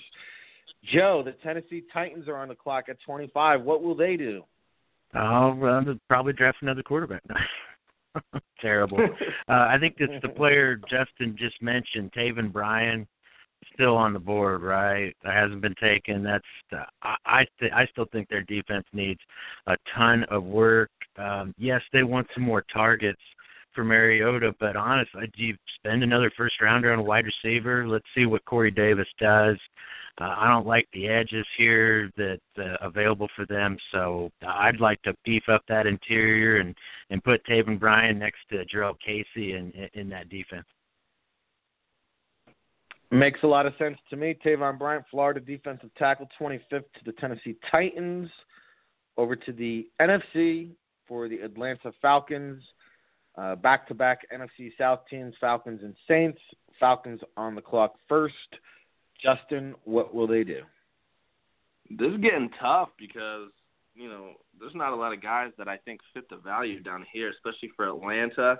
Joe, the Tennessee Titans are on the clock at 25. What will they do? I'll uh, probably draft another quarterback. <laughs> Terrible. <laughs> uh, I think it's the player Justen just mentioned, Taven Bryan still on the board, right? That hasn't been taken. That's uh, I th- I still think their defense needs a ton of work. Um, yes, they want some more targets for Mariota, but honestly, do you spend another first rounder on a wide receiver? Let's see what Corey Davis does. Uh, I don't like the edges here that uh, available for them, so I'd like to beef up that interior and and put Taven Bryan next to Jurrell Casey in in that defense. Makes a lot of sense to me. Taven Bryant, Florida defensive tackle, 25th to the Tennessee Titans. Over to the NFC for the Atlanta Falcons. Back to back NFC South teams, Falcons and Saints. Falcons on the clock first. Justen, what will they do? This is getting tough because, you know, there's not a lot of guys that I think fit the value down here, especially for Atlanta.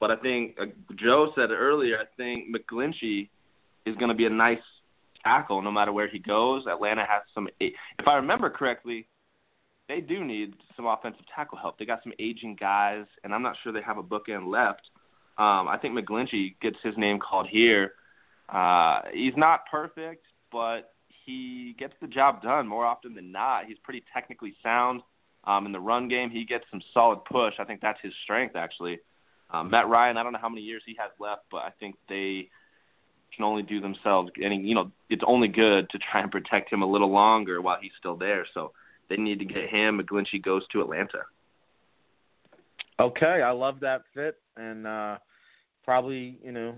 But I think uh, Joe said earlier, I think McGlinchey – is going to be a nice tackle no matter where he goes. Atlanta has some, if I remember correctly, they do need some offensive tackle help. They got some aging guys, and I'm not sure they have a bookend left. Um, I think McGlinchey gets his name called here. Uh, he's not perfect, but he gets the job done more often than not. He's pretty technically sound um, in the run game. He gets some solid push. I think that's his strength, actually. Um, Matt Ryan, I don't know how many years he has left, but I think they can only do themselves any. You know, it's only good to try and protect him a little longer while he's still there. So they need to get him. McGlinchey goes to Atlanta. Okay, I love that fit, and uh probably you know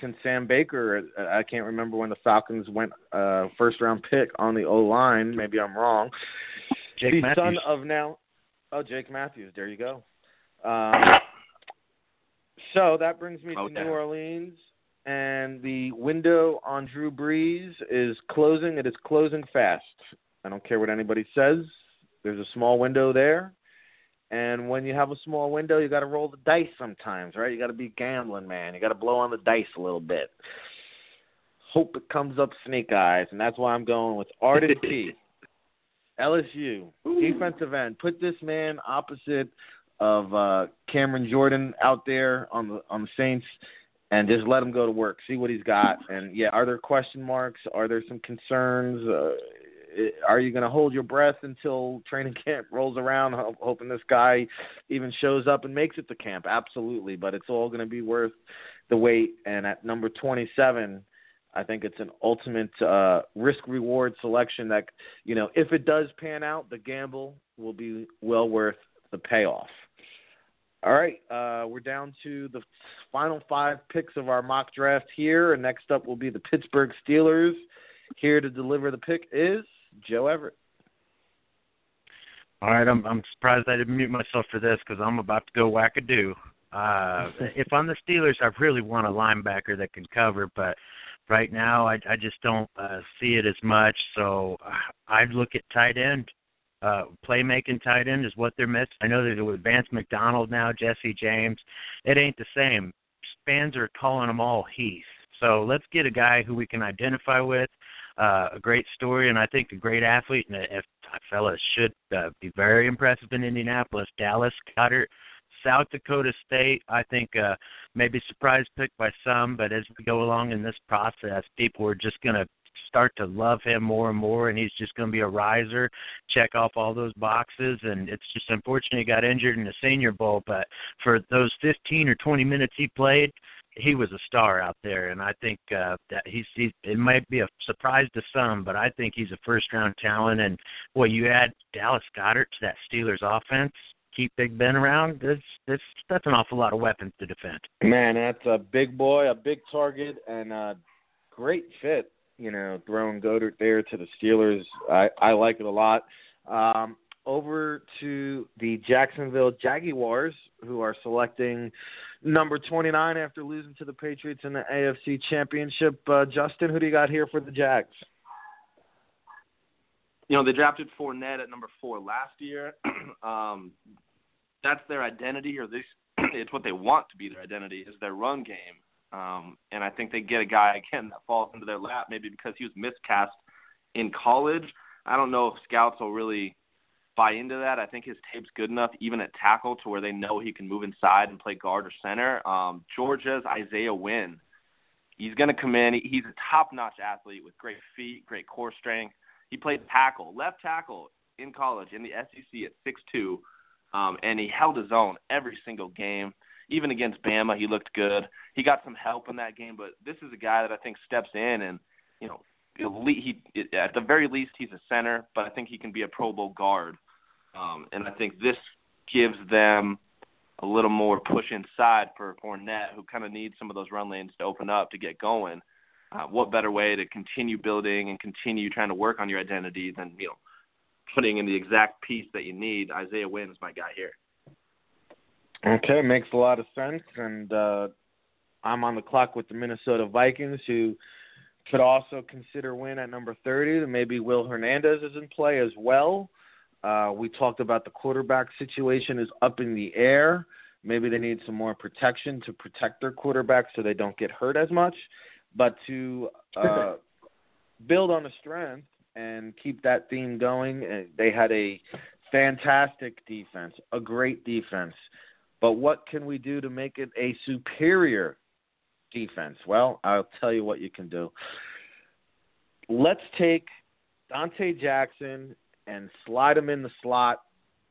since Sam Baker, I can't remember when the Falcons went uh first round pick on the O line. Maybe I'm wrong. Jake the Matthews. son of now, oh Jake Matthews. There you go. Um, so that brings me to Okay. New Orleans, and the window on Drew Brees is closing. It is closing fast. I don't care what anybody says. There's a small window there. And when you have a small window, you got to roll the dice sometimes, right? You got to be gambling, man. You got to blow on the dice a little bit. Hope it comes up snake eyes, and that's why I'm going with Arden <laughs> Key. LSU defensive end. Put this man opposite of uh, Cameron Jordan out there on the on the Saints, and just let him go to work. See what he's got. And yeah, are there question marks? Are there some concerns? Uh, are you going to hold your breath until training <laughs> camp rolls around, ho- hoping this guy even shows up and makes it to camp? Absolutely, but it's all going to be worth the wait. And at number 27, I think it's an ultimate uh, risk reward selection that, you know, if it does pan out, the gamble will be well worth the payoff. All right, uh, we're down to the final five picks of our mock draft here, and next up will be the Pittsburgh Steelers. Here to deliver the pick is Joe Everett. All right, I'm I'm surprised I didn't mute myself for this because I'm about to go wackadoo. Uh, if I'm the Steelers, I really want a linebacker that can cover, but right now I I just don't uh, see it as much. So uh, I'd look at tight end. Uh, playmaking tight end is what they're missing. I know that with Vance McDonald now, Jesse James, it ain't the same. Fans are calling them all Heath. So let's get a guy who we can identify with, uh, a great story, and I think a great athlete. And if fellas should uh, be very impressive in Indianapolis, Dallas Goedert, South Dakota State. I think uh, maybe surprise pick by some, but as we go along in this process, people are just going to start to love him more and more, and he's just going to be a riser, check off all those boxes. And it's just unfortunate he got injured in the Senior Bowl, but for those 15 or 20 minutes he played, he was a star out there, and I think uh, that he's, he's it might be a surprise to some, but I think he's a first round talent. And boy, you add Dallas Goedert to that Steelers offense, keep Big Ben around. That's that's that's an awful lot of weapons to defend. Man, that's a big boy, a big target, and a great fit. You know, throwing Goedert there to the Steelers, I I like it a lot. Um, over to the Jacksonville Jaguars, who are selecting number 29 after losing to the Patriots in the AFC Championship. Uh, Justen, who do you got here for the Jags? you know, they drafted Fournette at number four last year. <clears throat> um, that's their identity, or this <clears throat> it's what they want to be their identity is their run game. Um, and I think they get a guy again that falls into their lap, maybe because he was miscast in college. I don't know if scouts will really buy into that. I think his tape's good enough, even at tackle, to where they know he can move inside and play guard or center. Um, Georgia's Isaiah Wynn. He's going to come in. He's a top-notch athlete with great feet, great core strength. He played tackle, left tackle in college in the SEC at six two, um, and he held his own every single game. Even against Bama, he looked good. He got some help in that game, but this is a guy that I think steps in and you know. He at the very least he's a center, but I think he can be a Pro Bowl guard. Um, and I think this gives them a little more push inside for Fournette, who kind of needs some of those run lanes to open up to get going. Uh, what better way to continue building and continue trying to work on your identity than you know putting in the exact piece that you need? Isaiah Wynn is my guy here. Okay, makes a lot of sense. And uh, I'm on the clock with the Minnesota Vikings, who could also consider Wynn at number 30. Maybe Will Hernandez is in play as well. Uh, we talked about the quarterback situation is up in the air. Maybe they need some more protection to protect their quarterback so they don't get hurt as much. But to uh, <laughs> build on the strength and keep that theme going, uh, they had a fantastic defense, a great defense. But what can we do to make it a superior defense? Well, I'll tell you what you can do. Let's take Donte Jackson and slide him in the slot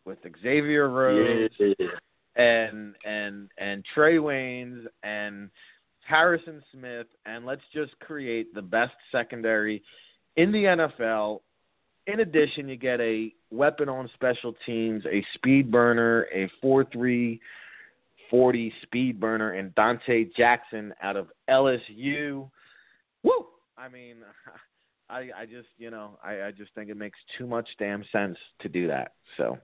with Xavier Rhodes and and and Trae Waynes and Harrison Smith, and let's just create the best secondary in the NFL. In addition, you get a weapon on special teams, a speed burner, a four-three. 40 speed burner and Donte Jackson out of LSU. Woo! I mean, <laughs> I I just you know I I just think it makes too much damn sense to do that. So,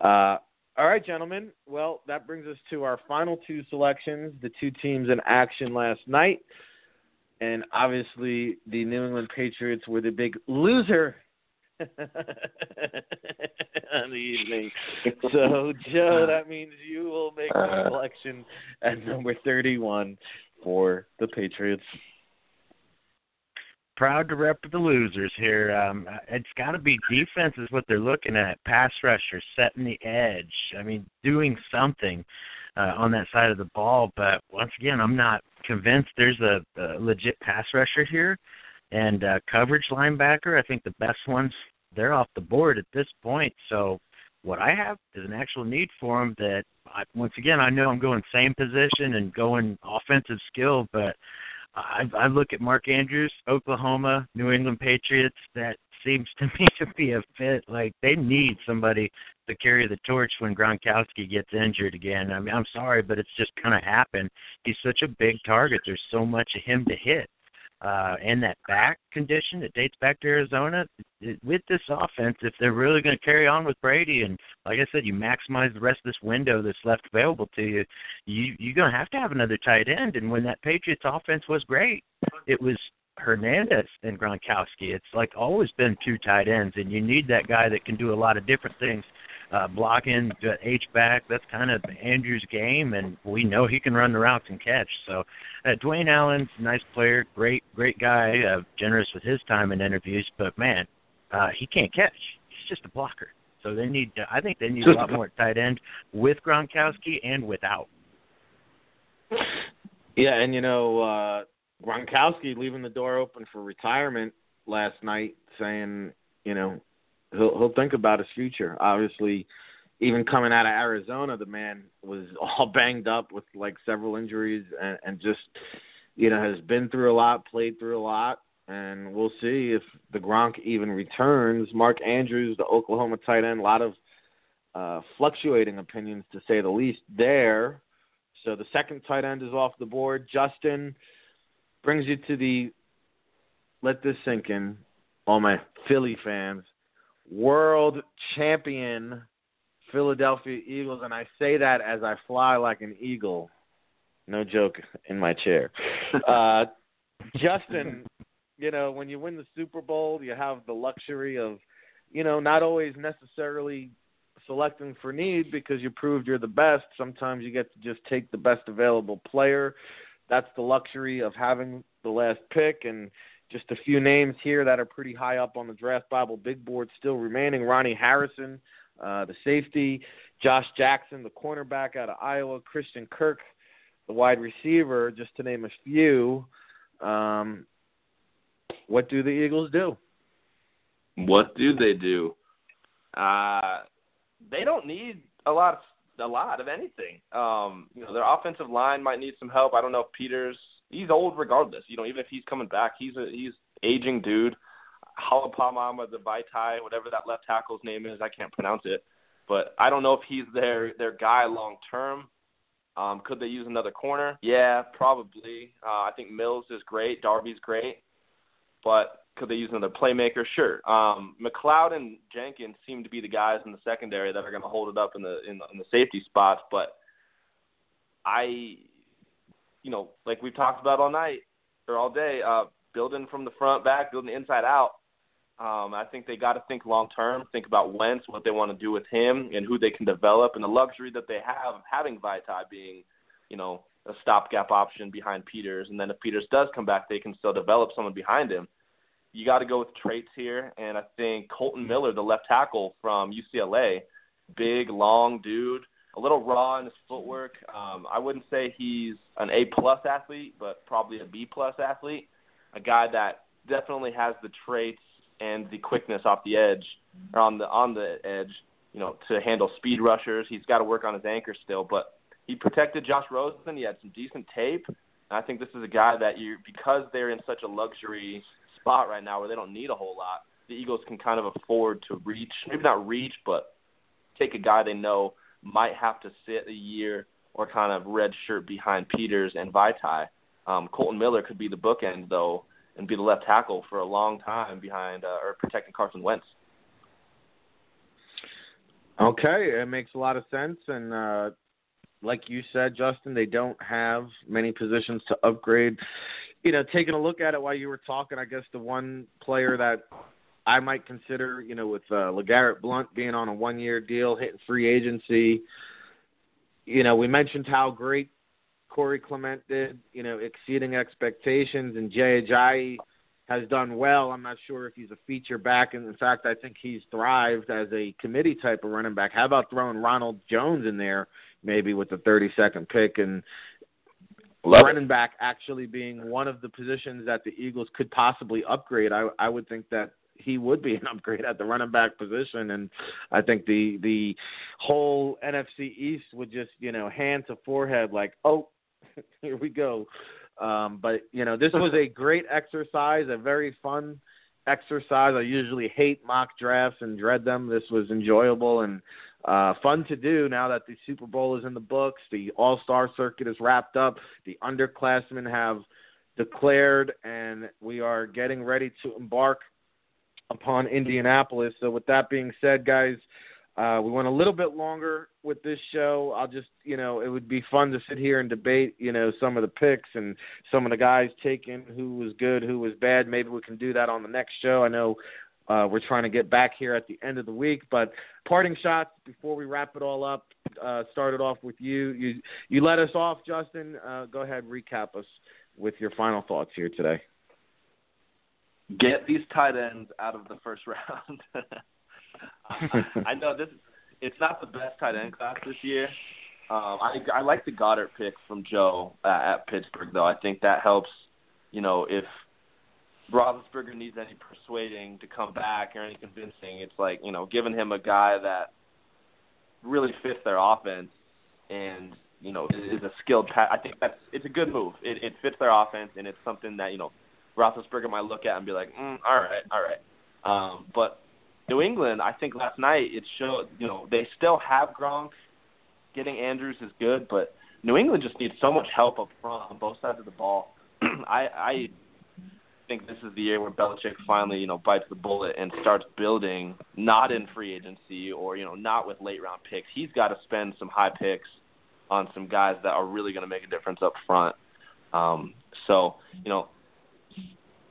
uh, all right, gentlemen. Well, that brings us to our final two selections, the two teams in action last night. And obviously, the New England Patriots were the big loser <laughs> on the evening. <laughs> So, Joe, that means you will make the selection at number 31 for the Patriots proud to rep the losers here. Um, it's got to be defense is what they're looking at. Pass rusher, setting the edge. I mean, doing something uh, on that side of the ball. But once again, I'm not convinced there's a, a legit pass rusher here. And uh, coverage linebacker, I think the best ones they're off the board at this point. So what I have is an actual need for them that I, once again I know I'm going same position and going offensive skill, but I, I look at Mark Andrews, Oklahoma, New England Patriots. That seems to <laughs> me to be a fit. Like they need somebody to carry the torch when Gronkowski gets injured again. I mean, I'm sorry, but it's just kind of happened. He's such a big target. There's so much of him to hit uh, and that back condition that dates back to Arizona, it, with this offense, if they're really going to carry on with Brady, and like I said, you maximize the rest of this window that's left available to you, you you're going to have to have another tight end. And when that Patriots offense was great, it was Hernandez and Gronkowski. It's like always been two tight ends, and you need that guy that can do a lot of different things uh, blocking, H back. That's kind of Andrew's game, and we know he can run the routes and catch. So, uh, Dwayne Allen's a nice player, great, great guy, uh, generous with his time in interviews, but man, uh, he can't catch. He's just a blocker. So they need, I think they need a lot more tight end with Gronkowski and without. Yeah, and you know, uh Gronkowski leaving the door open for retirement last night, saying, you know, he'll he'll think about his future. Obviously, even coming out of Arizona, the man was <laughs> all banged up with like several injuries and, and just you know has been through a lot, played through a lot, and we'll see if the Gronk even returns. Mark Andrews, the Oklahoma tight end, a lot of uh, fluctuating opinions to say the least there. So the second tight end is off the board. Justen brings you to the let this sink in, all my Philly fans world champion Philadelphia Eagles, and I say that as I fly like an eagle. No joke in my chair. <laughs> Uh, Justen, you know, when you win the Super Bowl, you have the luxury of, you know, not always necessarily selecting for need because you proved you're the best. Sometimes you get to just take the best available player. That's the luxury of having the last pick and just a few names here that are pretty high up on the draft Bible big board still remaining. Ronnie Harrison, uh, the safety, Josh Jackson, the cornerback out of Iowa, Christian Kirk, the wide receiver, just to name a few. Um, what do the Eagles do? What do they do? Uh, they don't need a lot of a lot of anything. Um, you know, their offensive line might need some help. I don't know if Peters he's old regardless. You know, even if he's coming back, he's a he's aging dude. Halapamama the Vaitai, whatever that left tackle's name is, I can't pronounce it. But I don't know if he's their their guy long term. Um, could they use another corner? Yeah, probably. Uh, I think Mills is great. Darby's great. But could they use another playmaker? Sure. Um, McLeod and Jenkins seem to be the guys in the secondary that are going to hold it up in the in the, in the safety spots. But I you know, like we've talked about all night or all day, uh, building from the front back, building inside out. Um, I think they got to think long term, think about Wentz, what they want to do with him, and who they can develop, and the luxury that they have of having Vaitai being, you know, a stopgap option behind Peters. And then if Peters does come back, they can still develop someone behind him. You got to go with traits here, and I think Kolton Miller, the left tackle from UCLA, big, long dude, a little raw in his footwork. Um, I wouldn't say he's an A plus athlete, but probably a B plus athlete. A guy that definitely has the traits and the quickness off the edge or on the on the edge you know, to handle speed rushers. He's got to work on his anchor still, but he protected Josh Rosen. He had some decent tape. And I think this is a guy that you because they're in such a luxury spot right now where they don't need a whole lot. The Eagles can kind of afford to reach, maybe not reach, but take a guy they know might have to sit a year or kind of red shirt behind Peters and Vaitai. Um, Kolton Miller could be the bookend though and be the left tackle for a long time behind uh, or protecting Carson Wentz. Okay, it makes a lot of sense, and uh, like you said, Justen, they don't have many positions to upgrade. You know, taking a look at it while you were talking, I guess the one player that I might consider, you know, with uh, LeGarrette Blount being on a one-year deal, hitting free agency. You know, we mentioned how great Corey Clement did, you know, exceeding expectations, and Jay Ajayi has done well. I'm not sure if he's a feature back, and in fact, I think he's thrived as a committee type of running back. How about throwing Ronald Jones in there, maybe with the 32nd pick, and Love running back actually being one of the positions that the Eagles could possibly upgrade? I I would think that he would be an upgrade at the running back position, and I think the the whole NFC East would just you know hand to forehead like, oh, <laughs> here we go. Um, but you know, this was a <laughs> great exercise, a very fun exercise. I usually hate mock drafts and dread them. This was enjoyable and uh, fun to do now that the Super Bowl is in the books. The All Star circuit is wrapped up. The underclassmen have declared, and we are getting ready to embark upon Indianapolis. So, with that being said, guys, uh, we went a little bit longer with this show. I'll just, you know, it would be fun to sit here and debate, you know, some of the picks and some of the guys taken, who was good, who was bad. Maybe we can do that on the next show. I know uh, we're trying to get back here at the end of the week, but parting shots before we wrap it all up. Uh, started off with you. You you let us off, Justen. Uh, go ahead, recap us with your final thoughts here today. Get these tight ends out of the first <laughs> round. <laughs> I know this. It's not the best tight end class this year. Um, I I like the Goedert pick from Joe uh, at Pittsburgh though. I think that helps. You know, if Roethlisberger needs any persuading to come back or any convincing, it's like you know giving him a guy that really fits their offense and you know is a skilled. Pa- I think that's it's a good move. It, it fits their offense and it's something that you know Roethlisberger might look at and be like, mm, all right, all right. Um, but New England, I think last night it showed, you know, they still have Gronk. Getting Andrews is good, but New England just needs so much help up front on both sides of the ball. <clears throat> I I think this is the year where Belichick finally, you know, bites the bullet and starts building not in free agency or, you know, not with late round picks. He's got to spend some high picks on some guys that are really going to make a difference up front. Um, so, you know,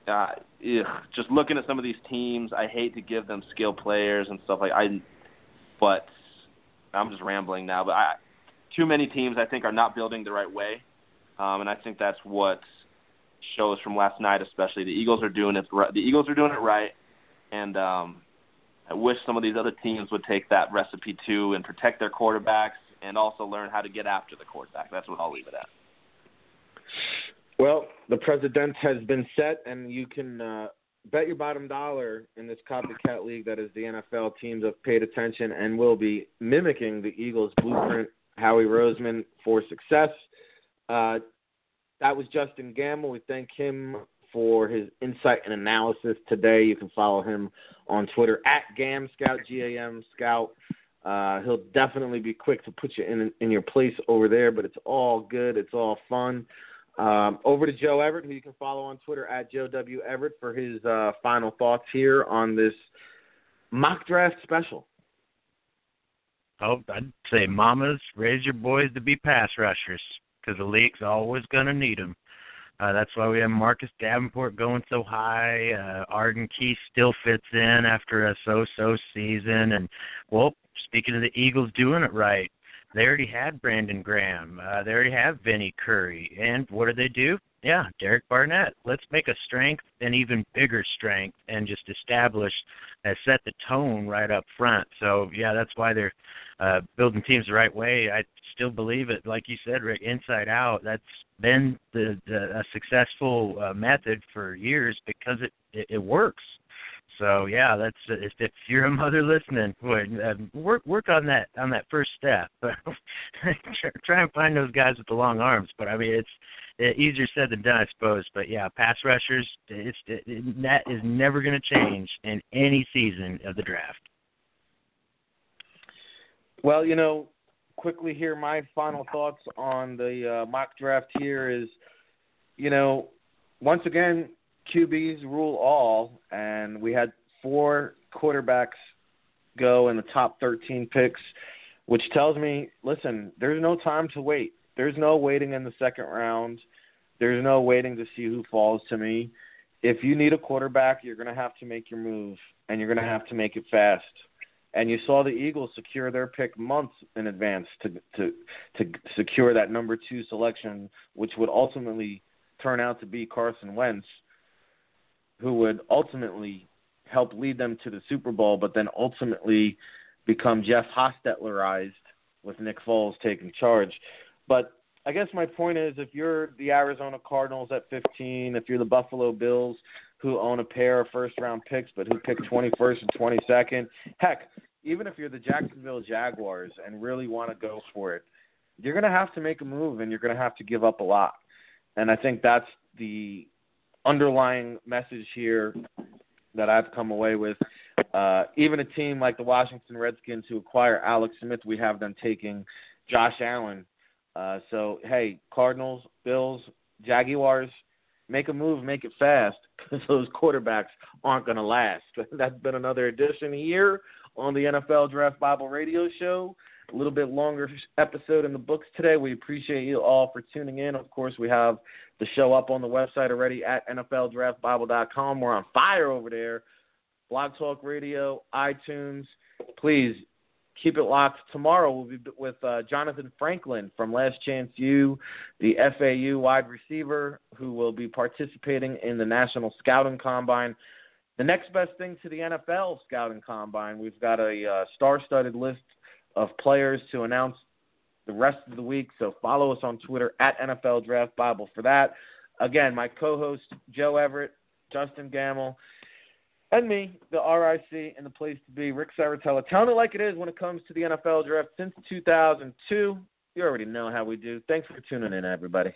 uh, ugh, just looking at some of these teams, I hate to give them skill players and stuff like I, but I'm just rambling now. But I, too many teams I think are not building the right way, um, and I think that's what shows from last night. Especially the Eagles are doing it. The Eagles are doing it right, and um, I wish some of these other teams would take that recipe too and protect their quarterbacks and also learn how to get after the quarterback. That's what I'll leave it at. Well, the president has been set, and you can uh, bet your bottom dollar in this copycat league that is the NFL. Teams have paid attention and will be mimicking the Eagles' blueprint. Howie Roseman for success. Uh, that was Justen Gammel. We thank him for his insight and analysis today. You can follow him on Twitter at Gam Scout G A M Scout. Uh, he'll definitely be quick to put you in in your place over there, but it's all good. It's all fun. Um, over to Joe Everett, who you can follow on Twitter at Joe W. Everett for his uh, final thoughts here on this mock draft special. Oh, I'd say, mamas, raise your boys to be pass rushers because the league's always going to need them. Uh, that's why we have Marcus Davenport going so high. Uh, Arden Key still fits in after a so-so season. And, well, speaking of the Eagles doing it right, they already had Brandon Graham. Uh, they already have Vinny Curry. And what did they do? Yeah, Derek Barnett. Let's make a strength an even bigger strength and just establish uh, set the tone right up front. So yeah, that's why they're uh, building teams the right way. I still believe it, like you said, Ric, inside out. That's been the, the a successful uh, method for years because it, it it works. So yeah, that's if, if you're a mother listening, uh, work work on that on that first step. <laughs> Try and find those guys with the long arms. But I mean, it's it, easier said than done, I suppose. But yeah, pass rushers, it's it, it, that is never going to change in any season of the draft. Well, you know, quickly here, my final thoughts on the uh, mock draft here is, you know, once again, QBs rule all, and we had four quarterbacks go in the top 13 picks, which tells me, listen, there's no time to wait. There's no waiting in the second round. There's no waiting to see who falls to me. If you need a quarterback, you're going to have to make your move, and you're going to have to make it fast. And you saw the Eagles secure their pick months in advance to to to secure that number two selection, which would ultimately turn out to be Carson Wentz who would ultimately help lead them to the Super Bowl, but then ultimately become Jeff Hostetlerized with Nick Foles taking charge. But I guess my point is if you're the Arizona Cardinals at 15, if you're the Buffalo Bills who own a pair of first round picks but who pick 21st and 22nd, heck, even if you're the Jacksonville Jaguars and really want to go for it, you're going to have to make a move and you're going to have to give up a lot. And I think that's the underlying message here that I've come away with. Uh, even a team like the Washington Redskins who acquire Alex Smith, we have them taking Josh Allen. Uh, so hey, Cardinals, Bills, Jaguars, make a move, make it fast, because those quarterbacks aren't going to last. <laughs> That's been another edition here on the NFL Draft Bible Radio Show a little bit longer episode in the books today. We appreciate you all for tuning in. Of course, we have show up on the website already at NFLDraftBible.com. We're on fire over there. Blog Talk Radio, iTunes. Please keep it locked. Tomorrow we'll be with uh, Jonathan Franklin from Last Chance U, the FAU wide receiver who will be participating in the National Scouting Combine. The next best thing to the NFL Scouting Combine, we've got a uh, star-studded list of players to announce the rest of the week. So follow us on Twitter at NFL Draft Bible for that. Again, my co-host Joe Everett, Justen Gammel, and me, the RIC and the place to be, Ric Serritella, telling it like it is when it comes to the NFL Draft since 2002. You already know how we do. Thanks for tuning in, everybody.